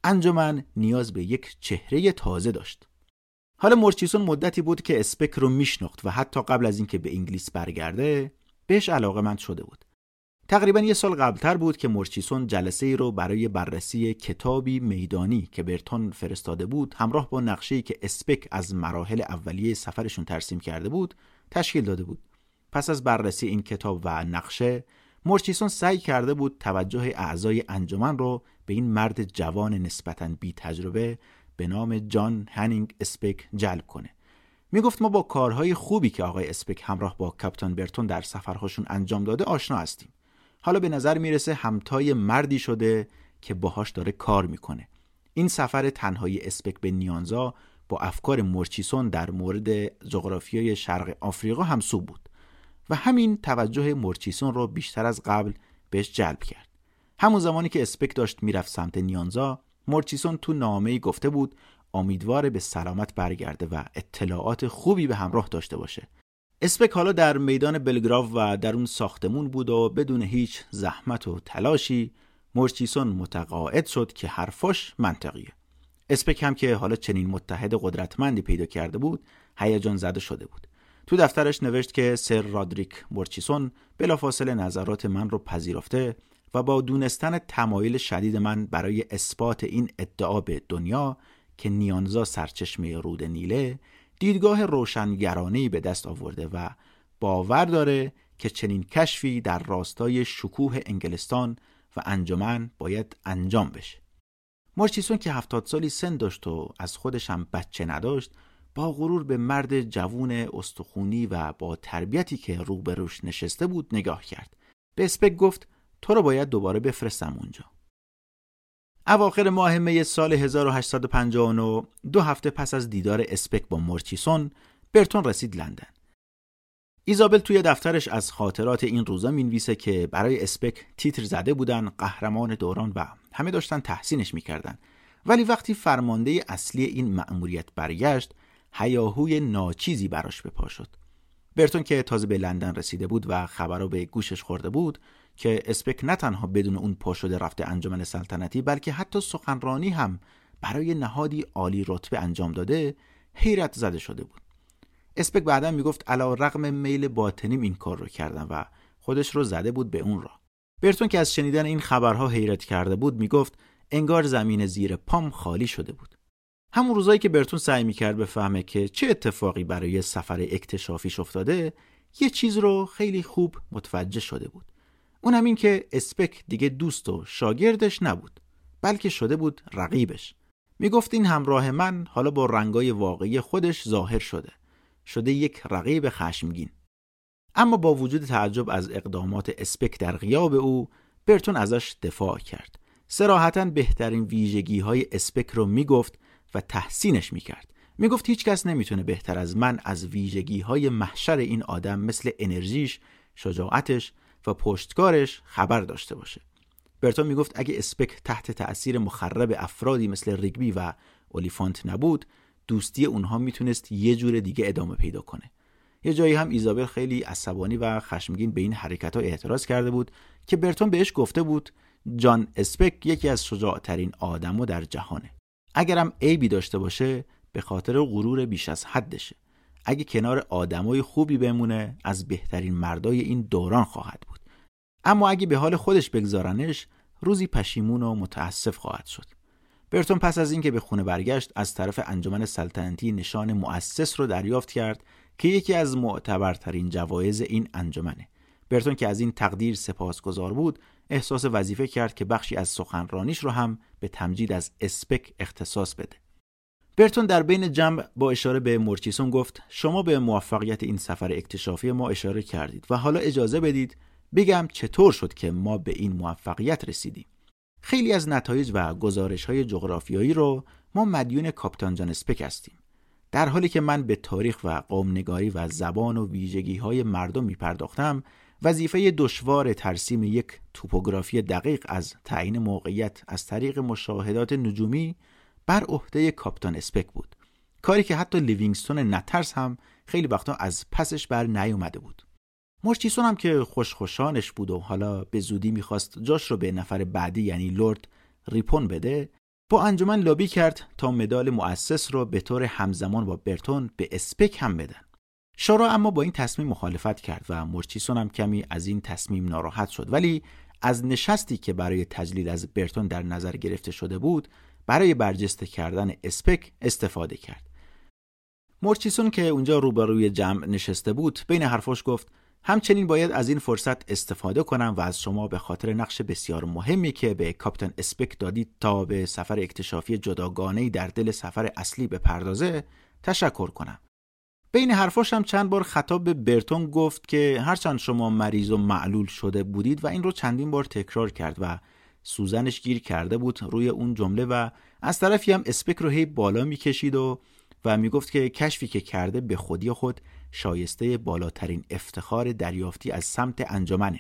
انجمن نیاز به یک چهره تازه داشت. حالا مورچیسون مدتی بود که اسپک رو میشناخت و حتی قبل از اینکه به انگلیس برگرده بهش علاقه مند شده بود. تقریبا یه سال قبلتر بود که مورچیسون جلسه ای رو برای بررسی کتابی میدانی که برتون فرستاده بود همراه با نقشه‌ای که اسپک از مراحل اولیه سفرشون ترسیم کرده بود تشکیل داده بود. پس از بررسی این کتاب و نقشه مورچیسون سعی کرده بود توجه اعضای انجمن رو به این مرد جوان نسبتا بی تجربه به نام جان هنینگ اسپک جلب کنه. می‌گفت ما با کارهای خوبی که آقای اسپک همراه با کاپیتان برتون در سفرهاشون انجام داده آشنا هستیم. حالا به نظر می‌رسه همتای مردی شده که باهاش داره کار می‌کنه. این سفر تنهایی اسپک به نیانزا با افکار مورچیسون در مورد جغرافیای شرق آفریقا همسو بود. و همین توجه مورچیسون رو بیشتر از قبل بهش جلب کرد. همون زمانی که اسپک داشت می‌رفت سمت نیانزا مورچیسون تو نامه گفته بود امیدوار به سلامت برگرده و اطلاعات خوبی به همراه داشته باشه. اسپک حالا در میدان بلگراف و در اون ساختمون بود و بدون هیچ زحمت و تلاشی مورچیسون متقاعد شد که حرفاش منطقیه. اسپک هم که حالا چنین متحد قدرتمندی پیدا کرده بود هیجان زده شده بود. تو دفترش نوشت که سر رادریک مورچیسون بلافاصله نظرات من رو پذیرفته و با دونستن تمایل شدید من برای اثبات این ادعا به دنیا که نیانزا سرچشمه رود نیله دیدگاه روشنگرانهی به دست آورده و باور داره که چنین کشفی در راستای شکوه انگلستان و انجمن باید انجام بشه. مارچیسون که هفتاد سالی سن داشت و از خودش هم بچه نداشت با غرور به مرد جوون استخونی و با تربیتی که روبروش نشسته بود نگاه کرد. به اسپک گفت تو رو باید دوباره بفرستم اونجا. اواخر ماه می سال 1859 دو هفته پس از دیدار اسپک با مورچیسون برتون رسید لندن. ایزابل توی دفترش از خاطرات این روزا می‌نویسه که برای اسپک تیتر زده بودن قهرمان دوران و همه داشتن تحسینش می‌کردن ولی وقتی فرمانده اصلی این مأموریت برگشت هیاهوی ناچیزی براش به پا شد. برتون که تازه به لندن رسیده بود و خبرها به گوشش خورده بود که اسپک نه تنها بدون اون پا شده رفته انجمن سلطنتی بلکه حتی سخنرانی هم برای نهادی عالی رتبه انجام داده حیرت زده شده بود. اسپک بعدا می‌گفت علا رقم میل باطنیم این کار رو کردم و خودش رو زده بود به اون را برتون که از شنیدن این خبرها حیرت کرده بود می‌گفت انگار زمین زیر پام خالی شده بود. همون روزایی که برتون سعی می‌کرد بفهمه که چه اتفاقی برای سفر اکتشافیش افتاده یه چیز رو خیلی خوب متوجه شده بود. اون همین که اسپک دیگه دوست و شاگردش نبود بلکه شده بود رقیبش. می‌گفت این همراه من حالا با رنگای واقعی خودش ظاهر شده. شده یک رقیب خشمگین. اما با وجود تعجب از اقدامات اسپک در غیاب او برتون ازش دفاع کرد. سراحتا بهترین ویژگی های اسپک رو می‌گفت و تحسینش می‌کرد می‌گفت هیچ کس نمی‌تونه بهتر از من از ویژگی های محشر این آدم مثل انرژیش، شجاعتش و پشتکارش خبر داشته باشه. برتون می‌گفت اگه اسپک تحت تأثیر مخرب افرادی مثل ریگبی و اولیفانت نبود دوستی اونها می‌تونست یه جور دیگه ادامه پیدا کنه. یه جایی هم ایزابل خیلی عصبانی و خشمگین به این حرکت ها اعتراض کرده بود که برتون بهش گفته بود جان اسپک یکی از شجاعترین آدمو در جهانه. اگرم عیبی داشته باشه به خاطر غرور بیش از حدشه. اگه کنار آدمای خوبی بمونه از بهترین مردای این دوران خواهد بود. اما اگه به حال خودش بگذارنش روزی پشیمون و متاسف خواهد شد. برتون پس از اینکه به خونه برگشت از طرف انجمن سلطنتی نشان مؤسس رو دریافت کرد که یکی از معتبرترین جوایز این انجمنه. برتون که از این تقدیر سپاسگزار بود احساس وظیفه کرد که بخشی از سخنرانیش رو هم به تمجید از اسپک اختصاص بده. برتون در بین جمع با اشاره به مورچیسون گفت شما به موفقیت این سفر اکتشافی ما اشاره کردید و حالا اجازه بدید بگم چطور شد که ما به این موفقیت رسیدیم. خیلی از نتایج و گزارش های جغرافیایی رو ما مدیون کاپیتان جان اسپک هستیم. در حالی که من به تاریخ و قومنگاری و زبان و ویژگی های مردم می پرداختم وظیفه دشوار ترسیم یک توپوگرافی دقیق از تعیین موقعیت از طریق مشاهدات نجومی بر عهده کاپتان اسپک بود. کاری که حتی لیوینگستون نترس هم خیلی وقتا از پسش بر نیومده بود. مرچیسون هم که خوشخوشانش بود و حالا به زودی می‌خواست جاش رو به نفر بعدی یعنی لورد ریپون بده با انجمن لابی کرد تا مدال مؤسس رو به طور همزمان با برتون به اسپک هم بدن. شورا اما با این تصمیم مخالفت کرد و مرچیسون هم کمی از این تصمیم ناراحت شد ولی از نشستی که برای تجلیل از برتون در نظر گرفته شده بود برای برجسته کردن اسپک استفاده کرد مرچیسون که اونجا روبروی جمع نشسته بود بین حرفاش گفت همچنین باید از این فرصت استفاده کنم و از شما به خاطر نقش بسیار مهمی که به کاپتن اسپک دادید تا به سفر اکتشافی جداگانه در دل سفر اصلی بپردازه تشکر کنم. بین حرفاش هم چند بار خطاب به برتون گفت که هرچند شما مریض و معلول شده بودید و این رو چندین بار تکرار کرد و سوزنش گیر کرده بود روی اون جمله و از طرفی هم اسپک رو هی بالا می‌کشید و و می‌گفت که کشفی که کرده به خودی خود شایسته بالاترین افتخار دریافتی از سمت انجمنه.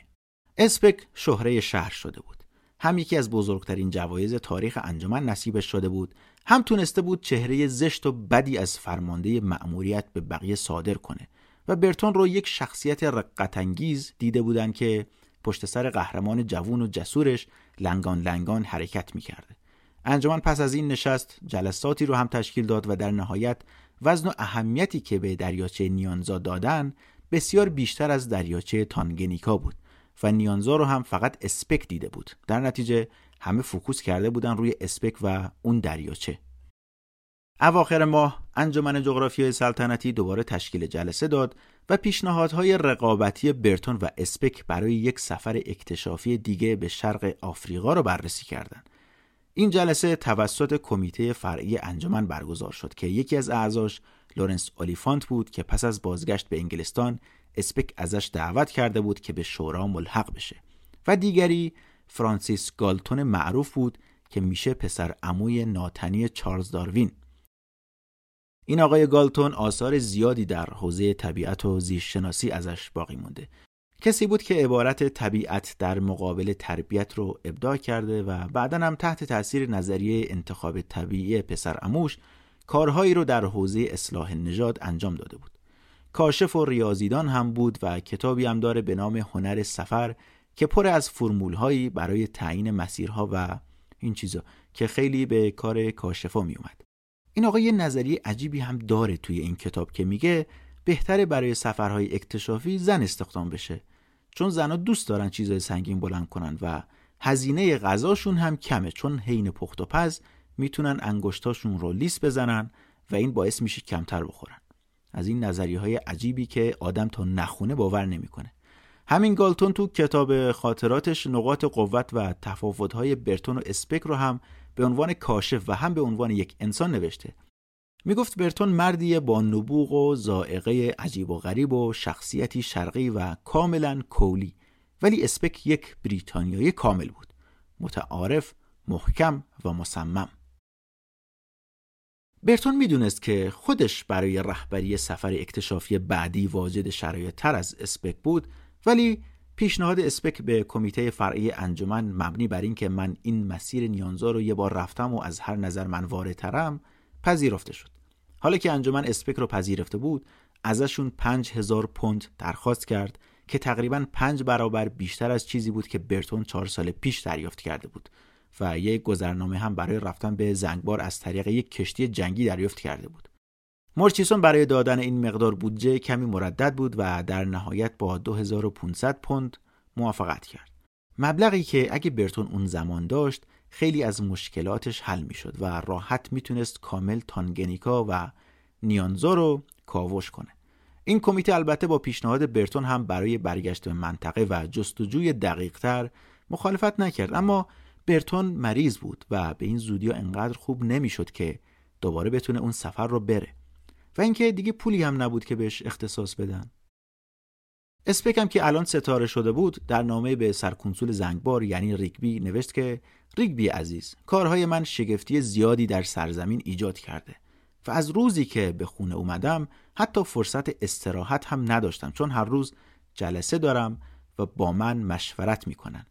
اسپک شهره شهر شده بود. هم یکی از بزرگترین جوایز تاریخ انجمن نصیبش شده بود هم تونسته بود چهره زشت و بدی از فرمانده مأموریت به بقیه صادر کنه و برتون رو یک شخصیت رقتانگیز دیده بودند که پشت سر قهرمان جوون و جسورش لنگان لنگان حرکت می‌کرده. انجمن پس از این نشست جلساتی رو هم تشکیل داد و در نهایت وزن و اهمیتی که به دریاچه نیانزا دادن بسیار بیشتر از دریاچه تانگنیکا بود. و نیانزا رو هم فقط اسپک دیده بود در نتیجه همه focus کرده بودن روی اسپک و اون دریاچه اواخر ماه انجمن جغرافیای سلطنتی دوباره تشکیل جلسه داد و پیشنهادهای رقابتی برتون و اسپک برای یک سفر اکتشافی دیگه به شرق آفریقا رو بررسی کردند. این جلسه توسط کمیته فرعی انجمن برگزار شد که یکی از اعضاش لورنس اولیفانت بود که پس از بازگشت به انگلستان اسپک ازش دعوت کرده بود که به شورا ملحق بشه و دیگری فرانسیس گالتون معروف بود که میشه پسر عموی ناتنی چارلز داروین. این آقای گالتون آثار زیادی در حوزه طبیعت و زیستشناسی ازش باقی مونده. کسی بود که عبارت طبیعت در مقابل تربیت رو ابداع کرده و بعدا هم تحت تاثیر نظریه انتخاب طبیعی پسر اموش کارهایی رو در حوزه اصلاح نژاد انجام داده بود. کاشف و ریاضیدان هم بود و کتابی هم داره به نام هنر سفر که پر از فرمولهایی برای تعیین مسیرها و این چیزا که خیلی به کار کاشفا می اومد. این آقا یه نظریه عجیبی هم داره توی این کتاب که میگه بهتره برای سفرهای اکتشافی زن استخدام بشه چون زنها دوست دارن چیزای سنگین بلند کنن و هزینه غذاشون هم کمه چون حین پخت و پز می‌تونن انگشتاشون رو لیس بزنن و این باعث میشه کمتر بخورن از این نظریه های عجیبی که آدم تا نخونه باور نمی‌کنه. همین گالتون تو کتاب خاطراتش نقاط قوت و تفاوت‌های برتون و اسپک رو هم به عنوان کاشف و هم به عنوان یک انسان نوشته. می‌گفت برتون مردی با نبوغ و زائقه عجیب و غریب و شخصیتی شرقی و کاملا کولی. ولی اسپک یک بریتانیایی کامل بود. متعارف محکم و مصمم. برتون می‌دونست که خودش برای رهبری سفر اکتشافی بعدی واجد شرایط تر از اسپک بود ولی پیشنهاد اسپک به کمیته فرعی انجمن مبنی بر اینکه من این مسیر نیانزا رو یه بار رفتم و از هر نظر من واردترم پذیرفته شد. حالا که انجمن اسپک رو پذیرفته بود ازشون پنج هزار پوند درخواست کرد که تقریبا پنج برابر بیشتر از چیزی بود که برتون چهار سال پیش دریافت کرده بود. و یک گذرنامه هم برای رفتن به زنگبار از طریق یک کشتی جنگی دریافت کرده بود مورچیسون برای دادن این مقدار بودجه کمی مردد بود و در نهایت با 2500 پوند موافقت کرد. مبلغی که اگه برتون اون زمان داشت خیلی از مشکلاتش حل می‌شد و راحت می‌تونست کامل تانگنیکا و نیانزا رو کاوش کنه. این کمیته البته با پیشنهاد برتون هم برای برگشت به منطقه و جستجوی دقیقتر مخالفت نکرد اما برتون مریض بود و به این زودی انقدر خوب نمی‌شد که دوباره بتونه اون سفر رو بره. و اینکه دیگه پولی هم نبود که بهش اختصاص بدن اسپک هم که الان ستاره شده بود در نامه به سرکنسول زنگبار یعنی ریگبی نوشت که ریگبی عزیز کارهای من شگفتی زیادی در سرزمین ایجاد کرده و از روزی که به خونه اومدم حتی فرصت استراحت هم نداشتم چون هر روز جلسه دارم و با من مشورت می‌کنن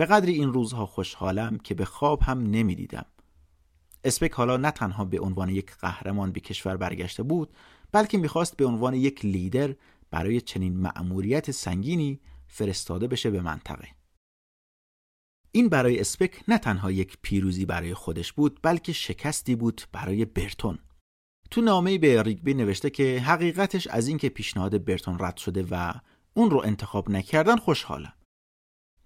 به قدری این روزها خوشحالم که به خواب هم نمی‌دیدم. اسپک حالا نه تنها به عنوان یک قهرمان به کشور برگشته بود بلکه می‌خواست به عنوان یک لیدر برای چنین مأموریت سنگینی فرستاده بشه به منطقه. این برای اسپک نه تنها یک پیروزی برای خودش بود بلکه شکستی بود برای برتون. تو نامه به ریگبی نوشته که حقیقتش از اینکه پیشنهاد برتون رد شده و اون رو انتخاب نکردن خوشحالم.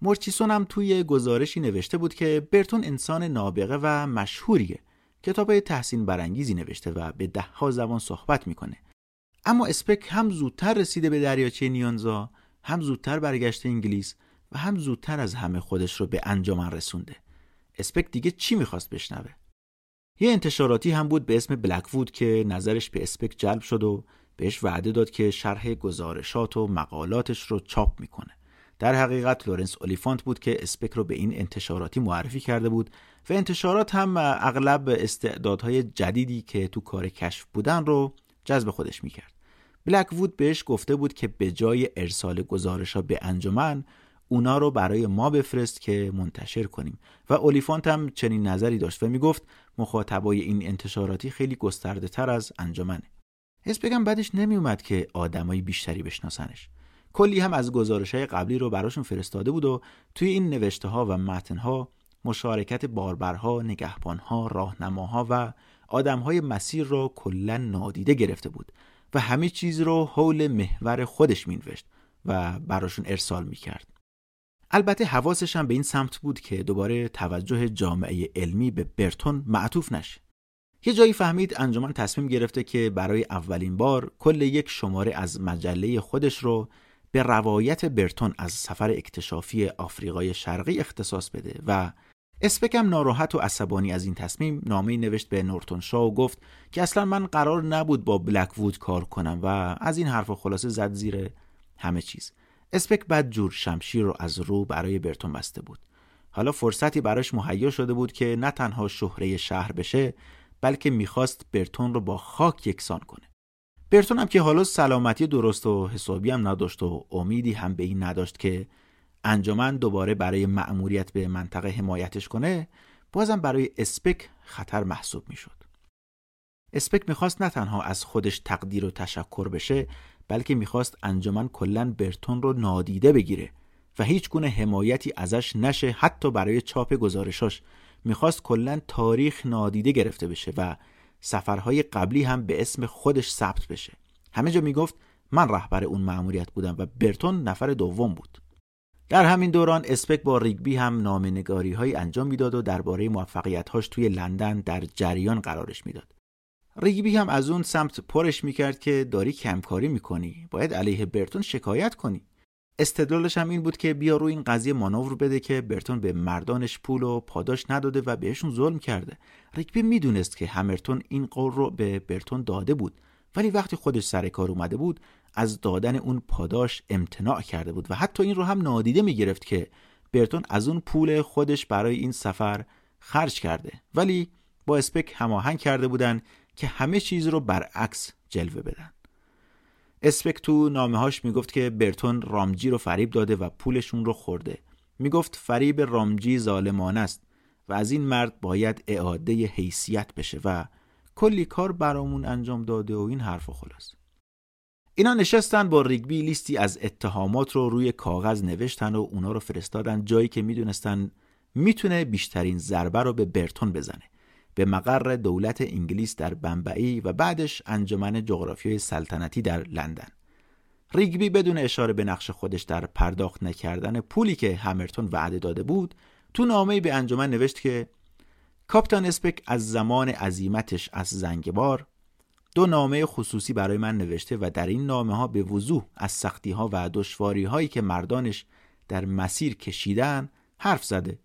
مورچیسون هم توی گزارشی نوشته بود که برتون انسان نابغه و مشهوریه. کتاب تحسین برانگیزی نوشته و به دهها زبان صحبت می‌کنه. اما اسپک هم زودتر رسیده به دریاچه نیانزا هم زودتر برگشته انگلیس و هم زودتر از همه خودش رو به انجامن رسونده. اسپک دیگه چی می‌خواست بشنوه؟ یه انتشاراتی هم بود به اسم بلکوود که نظرش به اسپک جلب شد و بهش وعده داد که شرح گزارشات و مقالاتش رو چاپ می‌کنه. در حقیقت لورنس اولیفانت بود که اسپک رو به این انتشاراتی معرفی کرده بود و انتشارات هم اغلب استعدادهای جدیدی که تو کار کشف بودن رو جذب خودش می‌کرد. بلک وود بهش گفته بود که به جای ارسال گزارش ها به انجمن اونا رو برای ما بفرست که منتشر کنیم. و اولیفانت هم چنین نظری داشت و می‌گفت مخاطبای این انتشاراتی خیلی گسترده تر از انجمنه. حس بعدش نمیومد که آدمای بیشتری بشناسنش. کلی هم از گزارش های قبلی رو براشون فرستاده بود و توی این نوشته ها و متن ها مشارکت باربرها، نگهبانها، راهنماها و آدمهای مسیر رو کلا نادیده گرفته بود و همه چیز رو حول محور خودش مینوشت و براشون ارسال می‌کرد. البته حواسش هم به این سمت بود که دوباره توجه جامعه علمی به برتون معطوف نشه. یه جایی فهمید انجمن تصمیم گرفته که برای اولین بار کل یک شماره از مجله خودش رو به روایت برتون از سفر اکتشافی آفریقای شرقی اختصاص بده و اسپکم ناراحت و عصبانی از این تصمیم نامه نوشت به نورتون شا و گفت که اصلا من قرار نبود با بلک وود کار کنم و از این حرف خلاصه زد زیر همه چیز. اسپک بعد جور شمشیر رو از رو برای برتون بسته بود. حالا فرصتی براش مهیا شده بود که نه تنها شهره شهر بشه بلکه می‌خواست برتون رو با خاک یکسان کنه. برتون هم که حالا سلامتی درست و حسابی هم نداشت و امیدی هم به این نداشت که انجمن دوباره برای مأموریت به منطقه حمایتش کنه بازم برای اسپک خطر محسوب می‌شد. اسپک می‌خواست نه تنها از خودش تقدیر و تشکر بشه بلکه می‌خواست انجمن کلا برتون رو نادیده بگیره و هیچ گونه حمایتی ازش نشه حتی برای چاپ گزارشاش می‌خواست کلا تاریخ نادیده گرفته بشه و سفرهای قبلی هم به اسم خودش ثبت بشه. همه جا می‌گفت من رهبر اون مأموریت بودم و برتون نفر دوم بود. در همین دوران اسپک با ریگبی هم نامنگاری های انجام می‌داد و درباره موفقیت هاش توی لندن در جریان قرارش می‌داد. ریگبی هم از اون سمت پرش می‌کرد که داری کمکاری می‌کنی. باید علیه برتون شکایت کنی. استدلالش هم این بود که بیا روی این قضیه مانور بده که برتون به مردانش پول و پاداش نداده و بهشون ظلم کرده. ریگبی می‌دونست که همرتون این قول رو به برتون داده بود. ولی وقتی خودش سر کار اومده بود از دادن اون پاداش امتناع کرده بود و حتی این رو هم نادیده می گرفت که برتون از اون پول خودش برای این سفر خرج کرده. ولی با اسپک هماهنگ کرده بودن که همه چیز رو برعکس جلوه بدن. اسپک تو نامه هاش می‌گفت که برتون رامجی رو فریب داده و پولشون رو خورده. می‌گفت فریب رامجی ظالمان است و از این مرد باید اعاده حیثیت بشه و کلی کار برامون انجام داده و این حرف خلاص اینا نشستن با ریگبی لیستی از اتهامات رو روی کاغذ نوشتن و اونا رو فرستادن جایی که می‌دونستن می‌تونه بیشترین ضربه رو به برتون بزنه. به مقر دولت انگلیس در بمبئی و بعدش انجمن جغرافیای سلطنتی در لندن. ریگبی بدون اشاره به نقش خودش در پرداخت نکردن پولی که همرتون وعده داده بود تو نامه به انجمن نوشت که کاپتان اسپک از زمان عزیمتش از زنگبار دو نامه خصوصی برای من نوشته و در این نامه ها به وضوح از سختی ها و دشواری هایی که مردانش در مسیر کشیدن حرف زده.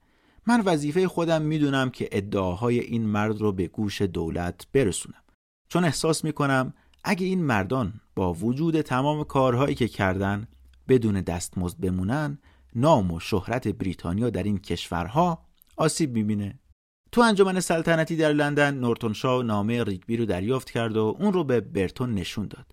من وظیفه خودم می‌دونم که ادعاهای این مرد رو به گوش دولت برسونم. چون احساس می‌کنم اگه این مردان با وجود تمام کارهایی که کردن بدون دستمزد بمونن نام و شهرت بریتانیا در این کشورها آسیب می‌بینه. تو انجمن سلطنتی در لندن نورتون شا نامه ریگبی رو دریافت کرد و اون رو به برتون نشون داد.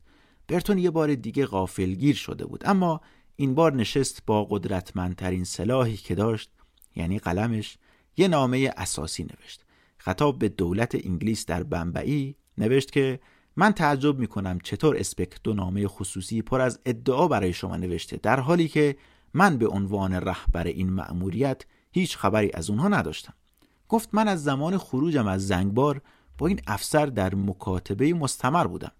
برتون یه بار دیگه غافلگیر شده بود اما این بار نشست با قدرتمندترین سلاحی که داشت یعنی قلمش یه نامه اساسی نوشت. خطاب به دولت انگلیس در بمبئی نوشت که من تعجب می‌کنم چطور اسپک دو نامه خصوصی پر از ادعا برای شما نوشته در حالی که من به عنوان رهبر این مأموریت هیچ خبری از اونها نداشتم. گفت من از زمان خروجم از زنگبار با این افسر در مکاتبه مستمر بودم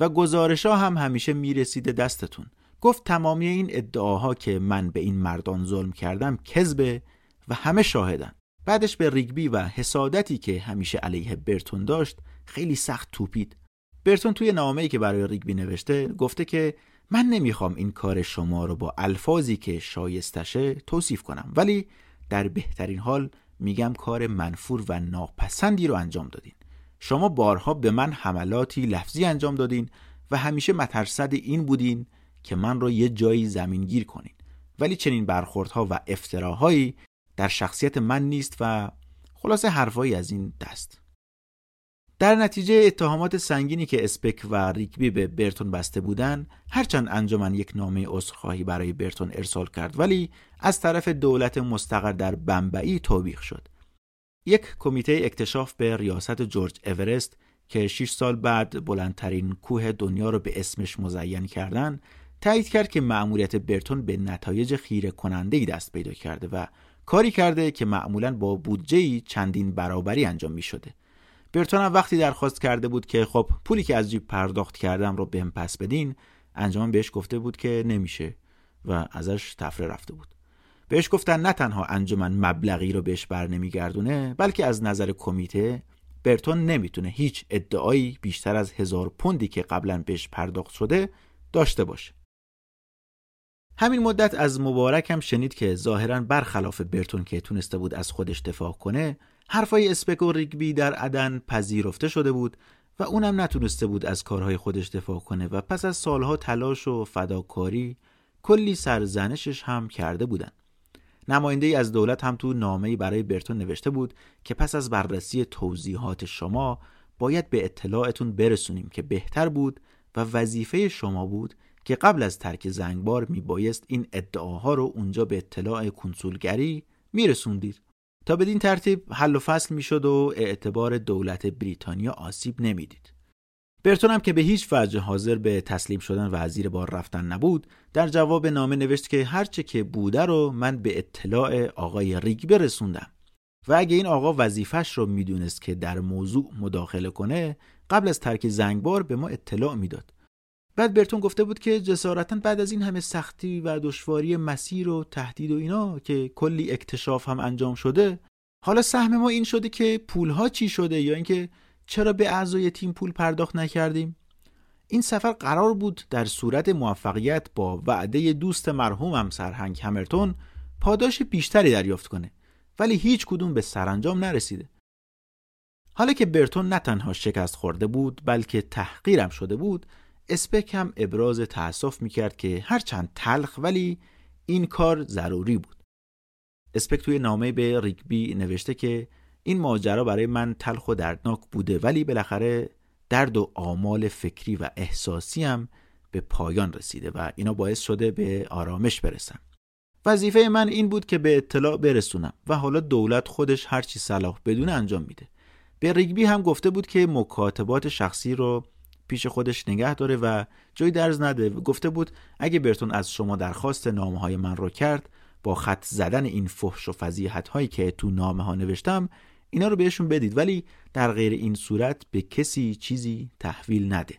و گزارش ها هم همیشه می‌رسیده دستتون. گفت تمامی این ادعاها که من به این مردان ظلم کردم کذبه و همه شاهدن. بعدش به ریگبی و حسادتی که همیشه علیه برتون داشت خیلی سخت توپید. برتون توی نامه‌ای که برای ریگبی نوشته گفته که من نمی‌خوام این کار شما رو با الفاظی که شایستشه توصیف کنم ولی در بهترین حال میگم کار منفور و ناپسندی رو انجام دادین. شما بارها به من حملاتی لفظی انجام دادین و همیشه مترصد این بودین که من رو یه جایی زمینگیر کنین. ولی چنین برخوردها و افتراهایی در شخصیت من نیست و خلاصه حرفایی از این دست. در نتیجه اتهامات سنگینی که اسپک و ریکبی به برتون بسته بودند هرچند انجمن یک نامه عذرخواهی برای برتون ارسال کرد ولی از طرف دولت مستقر در بمبئی توبیخ شد. یک کمیته اکتشاف به ریاست جورج اورست که 6 سال بعد بلندترین کوه دنیا را به اسمش مزین کردن تایید کرد که مأموریت برتون به نتایج خیره کننده ای دست پیدا کرده و کاری کرده که معمولا با بودجه چندین برابری انجام می شده. برتون هم وقتی درخواست کرده بود که خب پولی که از جیب پرداخت کردم رو بهم پس بدین انجام بهش گفته بود که نمیشه و ازش تفره رفته بود بهش گفتن نه تنها انجمن مبلغی رو بهش بر نمیگردونه بلکه از نظر کمیته برتون نمی‌تونه هیچ ادعایی بیشتر از هزار پوندی که قبلا بهش پرداخت شده داشته باشه همین مدت از مبارک هم شنید که ظاهرا برخلاف برتون که تونسته بود از خودش دفاع کنه حرفای اسپک و ریگبی در عدن پذیرفته شده بود و اونم نتونسته بود از کارهای خودش دفاع کنه و پس از سالها تلاش و فداکاری کلی سرزنشش هم کرده بودن. نماینده ای از دولت هم تو نامه‌ای برای برتون نوشته بود که پس از بررسی توضیحات شما باید به اطلاعتون برسونیم که بهتر بود و وظیفه شما بود که قبل از ترک زنگبار میبایست این ادعاها رو اونجا به اطلاع کنسولگری میرسوندید. تا بدین ترتیب حل و فصل می‌شد و اعتبار دولت بریتانیا آسیب نمی‌دید. برتون هم که به هیچ وجه حاضر به تسلیم شدن و زیر بار رفتن نبود در جواب نامه نوشت که هرچه که بوده رو من به اطلاع آقای ریگ برسوندم و اگه این آقا وظیفش رو می‌دونست که در موضوع مداخله کنه قبل از ترک زنگبار به ما اطلاع می‌داد. بعد برتون گفته بود که جسارتا بعد از این همه سختی و دشواری مسیر و تهدید و اینا که کلی اکتشاف هم انجام شده حالا سهم ما این شده که پولها چی شده یا اینکه چرا به اعضای تیم پول پرداخت نکردیم؟ این سفر قرار بود در صورت موفقیت با وعده دوست مرحومم سرهنگ همرتون پاداش بیشتری دریافت کنه ولی هیچ کدوم به سرانجام نرسیده. حالا که برتون نه تنها شکست خورده بود بلکه تحقیرم شده بود اسپک هم ابراز تأسف می‌کرد که هرچند تلخ ولی این کار ضروری بود. اسپک توی نامه به ریگبی نوشته که این ماجرا برای من تلخ و دردناک بوده ولی بالاخره درد و آمال فکری و احساسی هم به پایان رسیده و اینا باعث شده به آرامش برسم وظیفه من این بود که به اطلاع برسونم و حالا دولت خودش هرچی صلاح بدون انجام میده. به ریگبی هم گفته بود که مکاتبات شخصی رو پیش خودش نگه داره و جای درز نده. گفته بود اگه برتون از شما درخواست نامه های من رو کرد با خط زدن این فحش و فضیحت هایی که تو نامه ها نوشتم اینا رو بهشون بدید. ولی در غیر این صورت به کسی چیزی تحویل نده.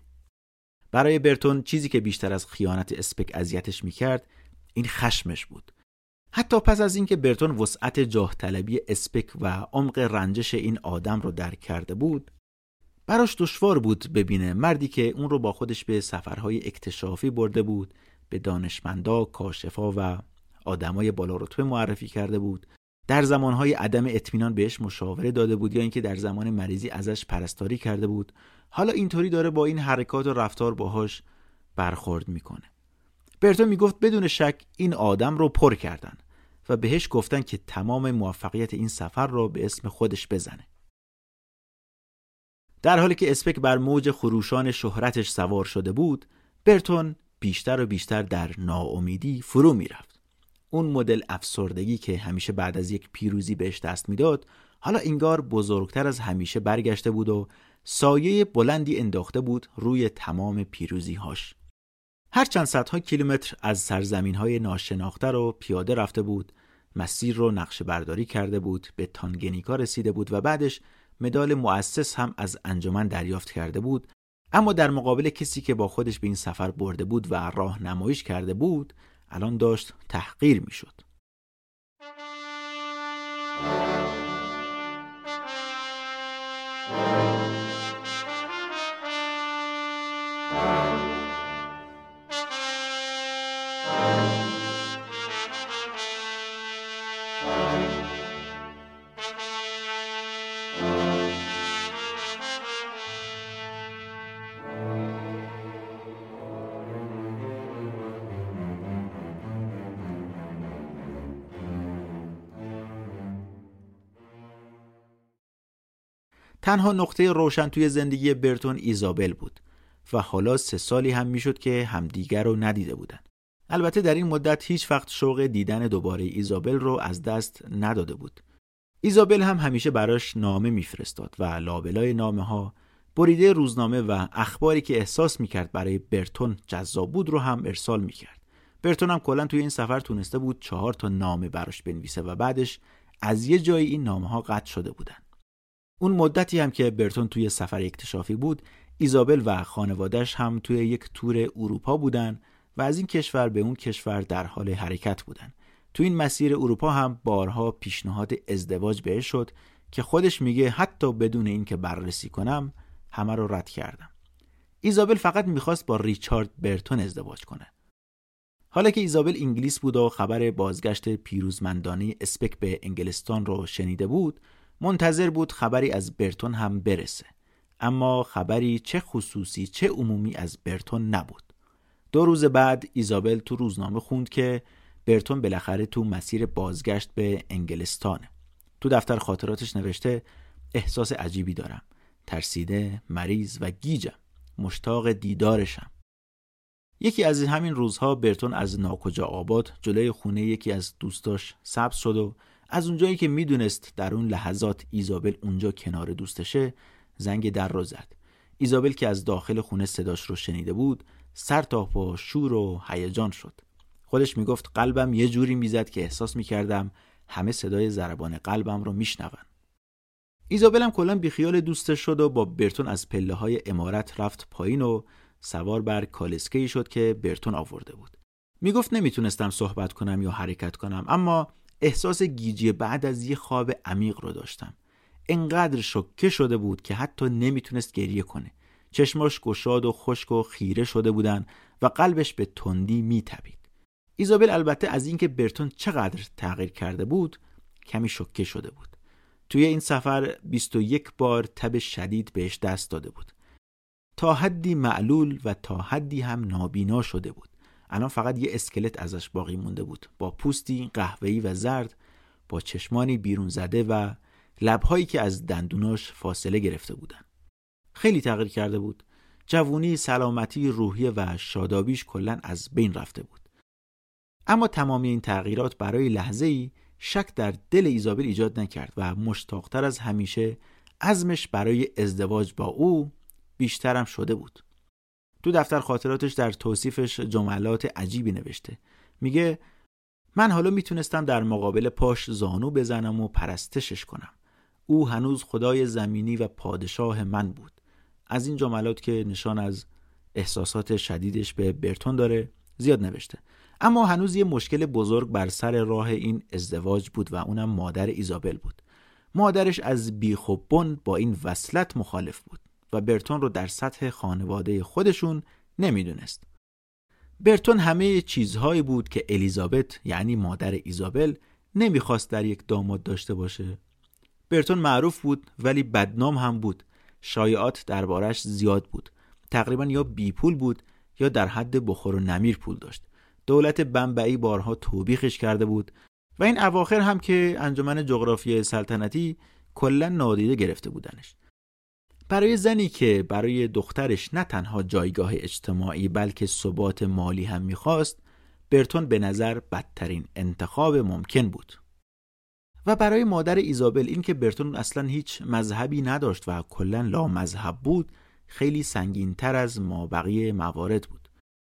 برای برتون چیزی که بیشتر از خیانت اسپک اذیتش می‌کرد این خشمش بود. حتی پس از اینکه برتون وسعت جاه طلبی اسپک و عمق رنجش این آدم رو درک کرده بود براش دشوار بود ببینه مردی که اون رو با خودش به سفرهای اکتشافی برده بود به دانشمندا، کاشفا و آدمای بالا رتبه معرفی کرده بود. در زمانهای عدم اطمینان بهش مشاوره داده بود یا اینکه در زمان مریضی ازش پرستاری کرده بود. حالا اینطوری داره با این حرکات و رفتار باهاش برخورد می‌کنه. برتو می‌گفت بدون شک این آدم رو پر کردن و بهش گفتن که تمام موفقیت این سفر را به اسم خودش بزنه. در حالی که اسپک بر موج خروشان شهرتش سوار شده بود برتون بیشتر و بیشتر در ناامیدی فرو می‌رفت اون مدل افسردگی که همیشه بعد از یک پیروزی بهش دست می‌داد حالا انگار بزرگتر از همیشه برگشته بود و سایه بلندی انداخته بود روی تمام پیروزی هاش. هر چند صدها کیلومتر از سرزمین های ناشناخته رو پیاده رفته بود مسیر رو نقشه برداری کرده بود به تانگنیکا رسیده بود و بعدش مدال مؤسس هم از انجمن دریافت کرده بود اما در مقابل کسی که با خودش به این سفر برده بود و راه نمایش کرده بود الان داشت تحقیر می‌شد. تنها نقطه روشن توی زندگی برتون ایزابل بود و حالا سه سالی هم می‌شد که همدیگر رو ندیده بودن. البته در این مدت هیچ وقت شوق دیدن دوباره ایزابل رو از دست نداده بود. ایزابل هم همیشه براش نامه میفرستاد و لابلای نامه ها بریده روزنامه و اخباری که احساس می‌کرد برای برتون جذاب بود رو هم ارسال می‌کرد. برتون هم کلا توی این سفر تونسته بود چهار تا نامه براش بنویسه و بعدش از یه جایی این نامه ها قطع شده بودن. اون مدتی هم که برتون توی سفر اکتشافی بود ایزابل و خانوادهش هم توی یک تور اروپا بودن و از این کشور به اون کشور در حال حرکت بودن. تو این مسیر اروپا هم بارها پیشنهاد ازدواج بهش شد که خودش میگه حتی بدون اینکه بررسی کنم همه رو رد کردم. ایزابل فقط می‌خواست با ریچارد برتون ازدواج کنه. حالا که ایزابل انگلیس بود و خبر بازگشت پیروزمندانه اسپک به انگلستان رو شنیده بود منتظر بود خبری از برتون هم برسه. اما خبری چه خصوصی چه عمومی از برتون نبود. دو روز بعد ایزابل تو روزنامه خوند که برتون بالاخره تو مسیر بازگشت به انگلستانه. تو دفتر خاطراتش نوشته احساس عجیبی دارم. ترسیده مریض و گیجم. مشتاق دیدارشم. یکی از همین روزها برتون از ناکجا آباد جلوی خونه یکی از دوستاش سبز شد و از اونجایی که می‌دونست در اون لحظات ایزابل اونجا کنار دوستشه زنگ در رو زد. ایزابل که از داخل خونه صداش رو شنیده بود سر تا پا شور و هیجان شد. خودش می‌گفت قلبم یه جوری می‌زد که احساس می‌کردم همه صدای ضربان قلبم رو میشنون. ایزابل هم کلا بیخیال دوستش شد و با برتون از پله های امارت رفت پایین و سوار بر کالسکهی شد که برتون آورده بود. می‌گفت نمی‌تونستم صحبت کنم یا حرکت کنم اما احساس گیجی بعد از یه خواب عمیق رو داشتم. انقدر شکه شده بود که حتی نمی‌تونست گریه کنه. چشماش گشاد و خشک و خیره شده بودن و قلبش به تندی میتبید ایزابل البته از اینکه برتون چقدر تغییر کرده بود کمی شکه شده بود. توی این سفر 21 بار تب شدید بهش دست داده بود. تا حدی معلول و تا حدی هم نابینا شده بود. الان فقط یه اسکلت ازش باقی مونده بود. با پوستی قهوه‌ای و زرد با چشمانی بیرون زده و لبهایی که از دندوناش فاصله گرفته بودن. خیلی تغییر کرده بود. جوونی سلامتی روحی و شادابیش کلا از بین رفته بود. اما تمامی این تغییرات برای لحظه ای شک در دل ایزابل ایجاد نکرد و مشتاقتر از همیشه عزمش برای ازدواج با او بیشترم شده بود. تو دفتر خاطراتش در توصیفش جملات عجیبی نوشته. میگه من حالا می‌تونستم در مقابل پاش زانو بزنم و پرستشش کنم. او هنوز خدای زمینی و پادشاه من بود. از این جملات که نشان از احساسات شدیدش به برتون داره زیاد نوشته. اما هنوز یه مشکل بزرگ بر سر راه این ازدواج بود و اونم مادر ایزابل بود. مادرش از بیخوبون با این وصلت مخالف بود. و برتون رو در سطح خانواده خودشون نمی‌دونست. برتون همه چیزهایی بود که الیزابت یعنی مادر ایزابل نمی‌خواست در یک داماد داشته باشه. برتون معروف بود ولی بدنام هم بود. شایعات دربارش زیاد بود. تقریبا یا بی پول بود یا در حد بخور و نمیر پول داشت. دولت بمبئی بارها توبیخش کرده بود و این اواخر هم که انجمن جغرافی سلطنتی کلا نادیده گرفته بودنش. برای زنی که برای دخترش نه تنها جایگاه اجتماعی بلکه ثبات مالی هم می‌خواست برتون به نظر بدترین انتخاب ممکن بود. و برای مادر ایزابل این که برتون اصلا هیچ مذهبی نداشت و کلا لا مذهب بود خیلی سنگین تر از ما بقیه موارد بود.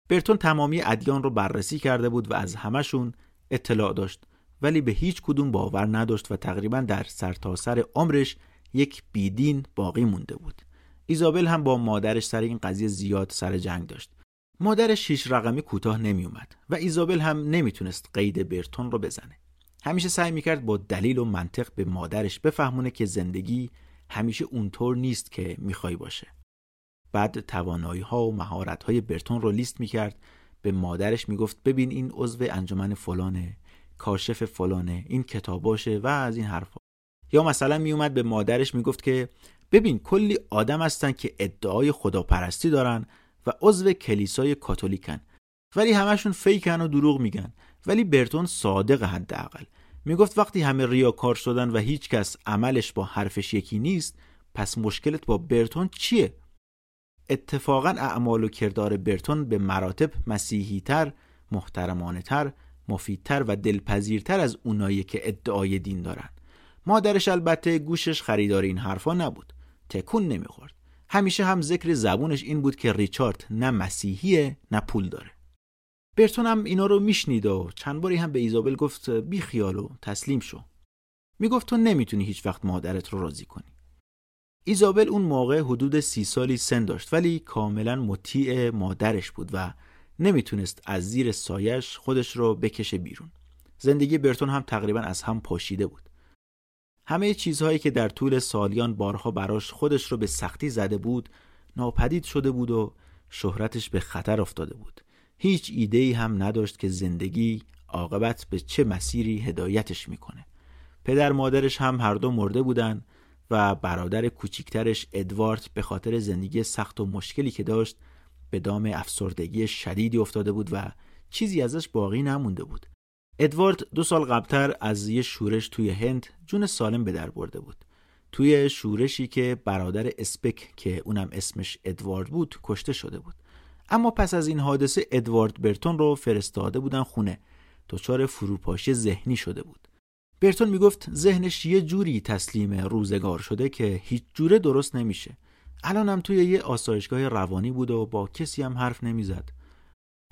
برتون تمامی ادیان رو بررسی کرده بود و از همشون اطلاع داشت ولی به هیچ کدوم باور نداشت و تقریبا در سرتاسر سر عمرش یک بیدین باقی مونده بود. ایزابل هم با مادرش سر این قضیه زیاد سر جنگ داشت. مادرش شیش رقمی کوتاه نمی اومد و ایزابل هم نمی‌تونست قید برتون رو بزنه. همیشه سعی می‌کرد با دلیل و منطق به مادرش بفهمونه که زندگی همیشه اونطور نیست که می‌خوای باشه. بعد توانایی ها و مهارت های برتون رو لیست می‌کرد. به مادرش می‌گفت ببین این عضو انجمن فلانه کاشف فلانه این کتاباشه و از این حرفا. یا مثلا میومد به مادرش می‌گفت که ببین کلی آدم هستن که ادعای خداپرستی دارن و عضو کلیسای کاتولیکن. ولی همشون فیکن و دروغ میگن. ولی برتون صادق حداقل. می‌گفت وقتی همه ریاکار شدن و هیچ کس عملش با حرفش یکی نیست پس مشکلت با برتون چیه؟ اتفاقا اعمال و کردار برتون به مراتب مسیحیتر محترمانه تر مفیدتر و دلپذیرتر از اونایی که ادعای دین دارن. مادرش البته گوشش خریدار این حرفا نبود. تکون نمی‌خورد. همیشه هم ذکر زبونش این بود که ریچارد نه مسیحیه نه پول داره. برتون هم اینا رو میشنید و چند باری هم به ایزابل گفت بی خیال و تسلیم شو. می‌گفت تو نمی‌تونی هیچ وقت مادرت رو راضی کنی. ایزابل اون موقع حدود سی سالی سن داشت ولی کاملا مطیع مادرش بود و نمی‌تونست از زیر سایش خودش رو بکشه بیرون. زندگی برتون هم تقریبا از هم پاشیده بود. همه چیزهایی که در طول سالیان بارها براش خودش رو به سختی زده بود ناپدید شده بود و شهرتش به خطر افتاده بود. هیچ ایده ای هم نداشت که زندگی عاقبت به چه مسیری هدایتش می‌کنه. پدر مادرش هم هر دو مرده بودن و برادر کوچیکترش ادوارد به خاطر زندگی سخت و مشکلی که داشت به دام افسردگی شدیدی افتاده بود و چیزی ازش باقی نمونده بود. ادوارد دو سال قبلتر از یه شورش توی هند جون سالم به در برده بود. توی شورشی که برادر اسپک که اونم اسمش ادوارد بود کشته شده بود. اما پس از این حادثه ادوارد برتون رو فرستاده بودن خونه. دچار فروپاشی ذهنی شده بود. برتون می‌گفت ذهنش یه جوری تسلیم روزگار شده که هیچ جوره درست نمیشه. الانم توی یه آسایشگاه روانی بود و با کسی هم حرف نمی‌زد.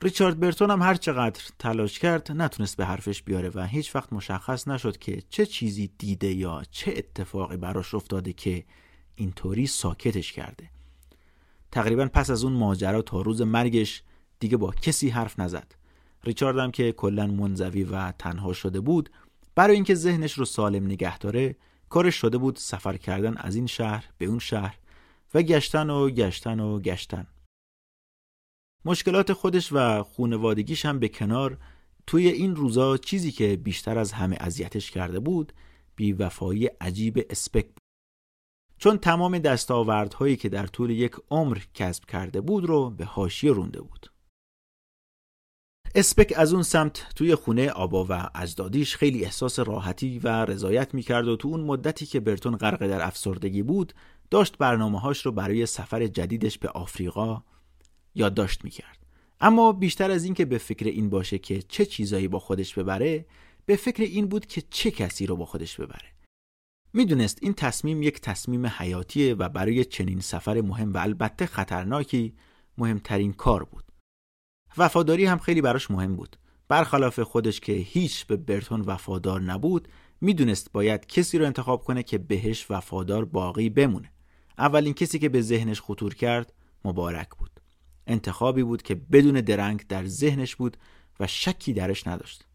ریچارد برتون هم هر چقدر تلاش کرد نتونست به حرفش بیاره و هیچ وقت مشخص نشد که چه چیزی دیده یا چه اتفاقی براش افتاده که اینطوری ساکتش کرده. تقریبا پس از اون ماجرا تا روز مرگش دیگه با کسی حرف نزد. ریچارد هم که کلا منزوی و تنها شده بود برای اینکه ذهنش رو سالم نگه داره کارش شده بود سفر کردن از این شهر به اون شهر و گشتن و گشتن و گشتن. مشکلات خودش و خونوادگیش هم به کنار توی این روزا چیزی که بیشتر از همه اذیتش کرده بود بیوفایی عجیب اسپک بود. چون تمام دستاوردهایی که در طول یک عمر کسب کرده بود رو به حاشیه رونده بود. اسپک از اون سمت توی خونه آبا و اجدادیش خیلی احساس راحتی و رضایت می‌کرد و تو اون مدتی که برتون غرق در افسردگی بود داشت برنامه هاش رو برای سفر جدیدش به آفریقا یادداشت می‌کرد. اما بیشتر از اینکه به فکر این باشه که چه چیزایی با خودش ببره به فکر این بود که چه کسی رو با خودش ببره. می‌دونست این تصمیم یک تصمیم حیاتیه و برای چنین سفر مهم و البته خطرناکی مهمترین کار بود. وفاداری هم خیلی براش مهم بود. برخلاف خودش که هیچ به برتون وفادار نبود می‌دونست باید کسی رو انتخاب کنه که بهش وفادار باقی بمونه. اولین کسی که به ذهنش خطور کرد مبارک بود. انتخابی بود که بدون درنگ در ذهنش بود و شکی درش نداشت.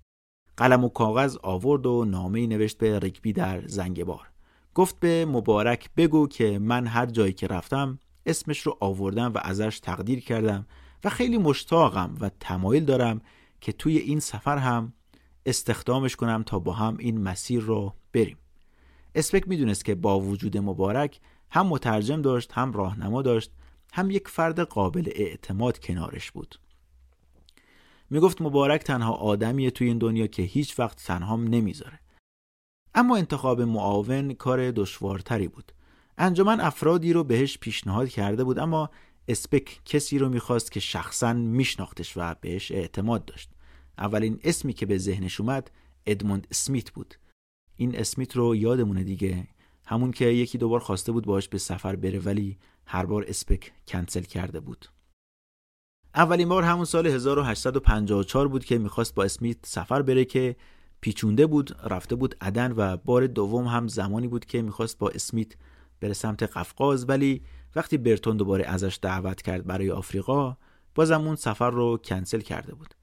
قلم و کاغذ آورد و نامه نوشت به رکبی در زنگبار. گفت به مبارک بگو که من هر جایی که رفتم اسمش رو آوردم و ازش تقدیر کردم و خیلی مشتاقم و تمایل دارم که توی این سفر هم استخدامش کنم تا با هم این مسیر رو بریم. اسپک می‌دونست که با وجود مبارک هم مترجم داشت هم راهنما داشت هم یک فرد قابل اعتماد کنارش بود. می‌گفت مبارک تنها آدمیه توی این دنیا که هیچ وقت تنهام نمی‌ذاره. اما انتخاب معاون کار دشوارتری بود. انجمن افرادی رو بهش پیشنهاد کرده بود اما اسپک کسی رو می‌خواست که شخصا میشناختش و بهش اعتماد داشت. اولین اسمی که به ذهنش اومد ادموند اسمیت بود. این اسمیت رو یادمونه دیگه. همون که یکی دوبار خواسته بود باش به سفر بره ولی هر بار اسپک کنسل کرده بود. اولین بار همون سال 1854 بود که می‌خواست با اسمیت سفر بره که پیچونده بود رفته بود عدن و بار دوم هم زمانی بود که می‌خواست با اسمیت بره سمت قفقاز. ولی وقتی برتون دوباره ازش دعوت کرد برای آفریقا بازم اون سفر رو کنسل کرده بود.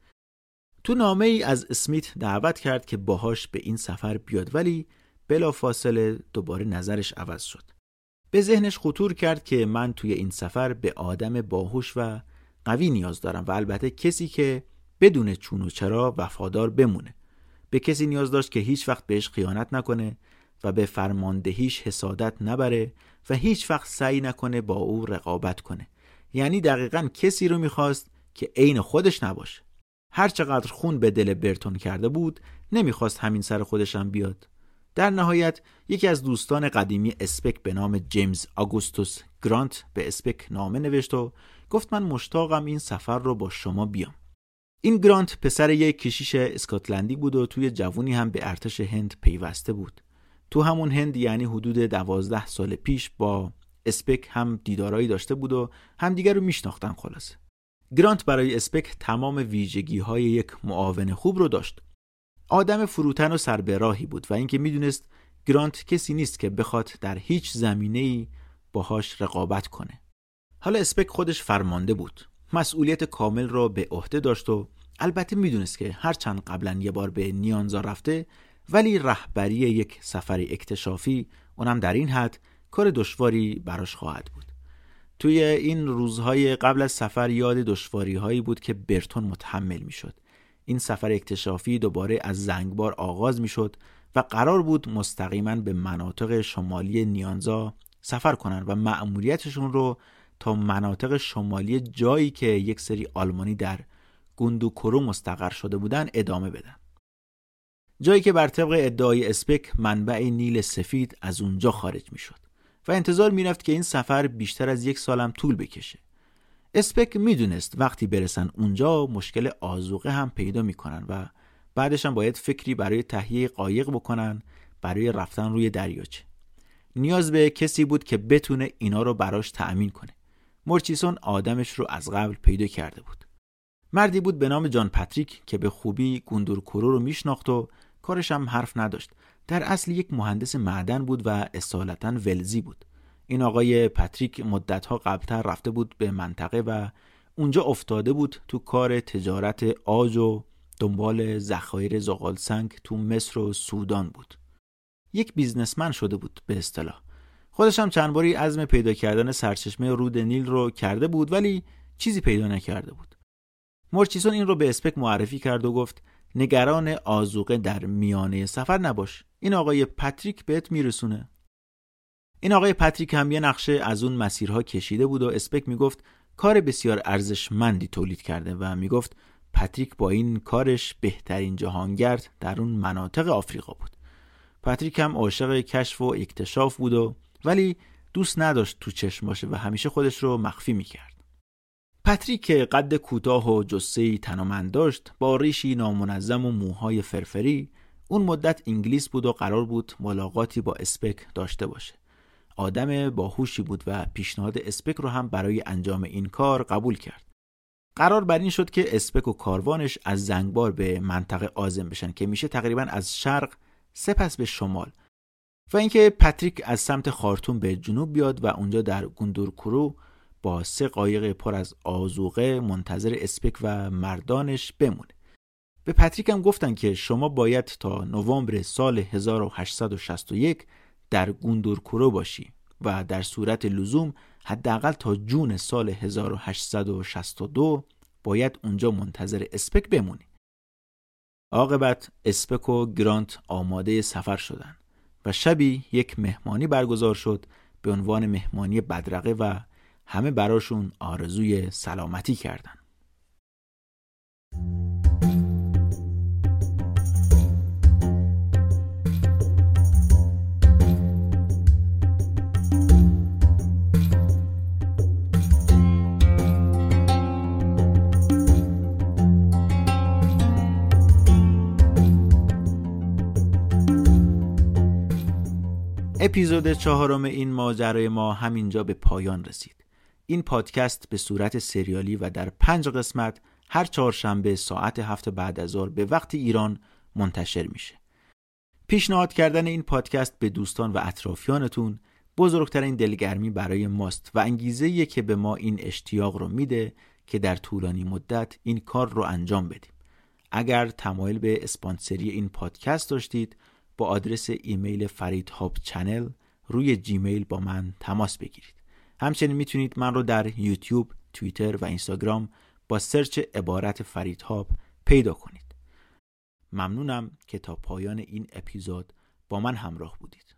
تو نامه ای از اسمیت دعوت کرد که باهاش به این سفر بیاد ولی بلا فاصله دوباره نظرش عوض شد. به ذهنش خطور کرد که من توی این سفر به آدم باهوش و قوی نیاز دارم و البته کسی که بدون چون و چرا وفادار بمونه. به کسی نیاز داشت که هیچ وقت بهش خیانت نکنه و به فرماندهیش حسادت نبره و هیچ وقت سعی نکنه با او رقابت کنه. یعنی دقیقا کسی رو می‌خواست که عین خودش نباشه. هر چقدر خون به دل برتون کرده بود نمی‌خواست همین سر خودشم بیاد. در نهایت یکی از دوستان قدیمی اسپک به نام جیمز آگوستوس گرانت به اسپک نامه نوشت و گفت من مشتاقم این سفر رو با شما بیام. این گرانت پسر یک کشیش اسکاتلندی بود و توی جوونی هم به ارتش هند پیوسته بود. تو همون هند یعنی حدود دوازده سال پیش با اسپک هم دیدارایی داشته بود و همدیگر رو میشناختن خلاصه. گرانت برای اسپک تمام ویژگی های یک معاون خوب رو داشت. آدم فروتن و سربراهی بود و اینکه می‌دونست گرانت کسی نیست که بخواد در هیچ زمینه ای باهاش رقابت کنه. حالا اسپک خودش فرمانده بود. مسئولیت کامل را به عهده داشت و البته می‌دونست که هرچند قبلا یه بار به نیانزا رفته ولی رهبری یک سفر اکتشافی اونم در این حد کار دشواری براش خواهد بود. توی این روزهای قبل از سفر یاد دشواری هایی بود که برتون متحمل می‌شد. این سفر اکتشافی دوباره از زنگبار آغاز می‌شد و قرار بود مستقیما به مناطق شمالی نیانزا سفر کنند و مأموریتشون رو تا مناطق شمالی جایی که یک سری آلمانی در گوندوکورو مستقر شده بودن ادامه بدن. جایی که بر طبق ادعای اسپک منبع نیل سفید از اونجا خارج می‌شد و انتظار می‌رفت که این سفر بیشتر از یک سالم طول بکشه. اسپک می‌دونست وقتی برسن اونجا مشکل آزوقه هم پیدا می‌کنن و بعدش هم باید فکری برای تهیه قایق بکنن برای رفتن روی دریاچه. نیاز به کسی بود که بتونه اینا رو براش تأمین کنه. مرچیسون آدمش رو از قبل پیدا کرده بود. مردی بود به نام جان پاتریک که به خوبی گوندورکورو رو میشناخت و کارش هم حرف نداشت. در اصل یک مهندس معدن بود و اصالتا ولزی بود. این آقای پاتریک مدتها قبلتر رفته بود به منطقه و اونجا افتاده بود تو کار تجارت آج و دنبال ذخایر زغال سنگ تو مصر و سودان بود. یک بیزنسمن شده بود به اصطلاح. خودش هم چند باری عزم پیدا کردن سرچشمه رود نیل رو کرده بود ولی چیزی پیدا نکرده بود. مورچیسون این رو به اسپک معرفی کرد و گفت نگران آزوقه در میانه سفر نباش. این آقای پاتریک بهت میرسونه. این آقای پاتریک هم یه نقشه از اون مسیرها کشیده بود و اسپک می‌گفت کار بسیار ارزشمندی تولید کرده و می‌گفت پاتریک با این کارش بهترین جهانگرد در اون مناطق آفریقا بود. پاتریک هم عاشق کشف و اکتشاف بود و ولی دوست نداشت تو چشم باشه و همیشه خودش رو مخفی می‌کرد. پتریک قد کوتاه و جسه تنومند داشت با ریشی نامنظم و موهای فرفری اون مدت انگلیس بود و قرار بود ملاقاتی با اسپک داشته باشه. آدم باهوشی بود و پیشنهاد اسپک رو هم برای انجام این کار قبول کرد. قرار بر این شد که اسپک و کاروانش از زنگبار به منطقه آزم بشن که میشه تقریبا از شرق سپس به شمال. و اینکه پتریک از سمت خارتوم به جنوب بیاد و اونجا در گوندوکورو با سه قایق پر از آذوقه منتظر اسپک و مردانش بمونه. به پتریک هم گفتن که شما باید تا نوامبر سال 1861 در گوندوکورو باشی و در صورت لزوم حداقل تا June سال 1862 باید اونجا منتظر اسپک بمونی. عاقبت اسپک و گرانت آماده سفر شدند و شبی یک مهمانی برگزار شد به عنوان مهمانی بدرقه و همه براشون آرزوی سلامتی کردن اپیزود چهارم این ماجرای ما همینجا به پایان رسید این پادکست به صورت سریالی و در پنج قسمت هر چهارشنبه ساعت هفت بعد از ظهر به وقت ایران منتشر میشه. پیشنهاد کردن این پادکست به دوستان و اطرافیانتون بزرگترین دلگرمی برای ماست و انگیزه که به ما این اشتیاق رو میده که در طولانی مدت این کار رو انجام بدیم. اگر تمایل به اسپانسری این پادکست داشتید با آدرس ایمیل فرید هاب channel روی جیمیل با من تماس بگیرید. همچنین می‌تونید من رو در یوتیوب، توییتر و اینستاگرام با search عبارت فریدهاب پیدا کنید. ممنونم که تا پایان این اپیزود با من همراه بودید.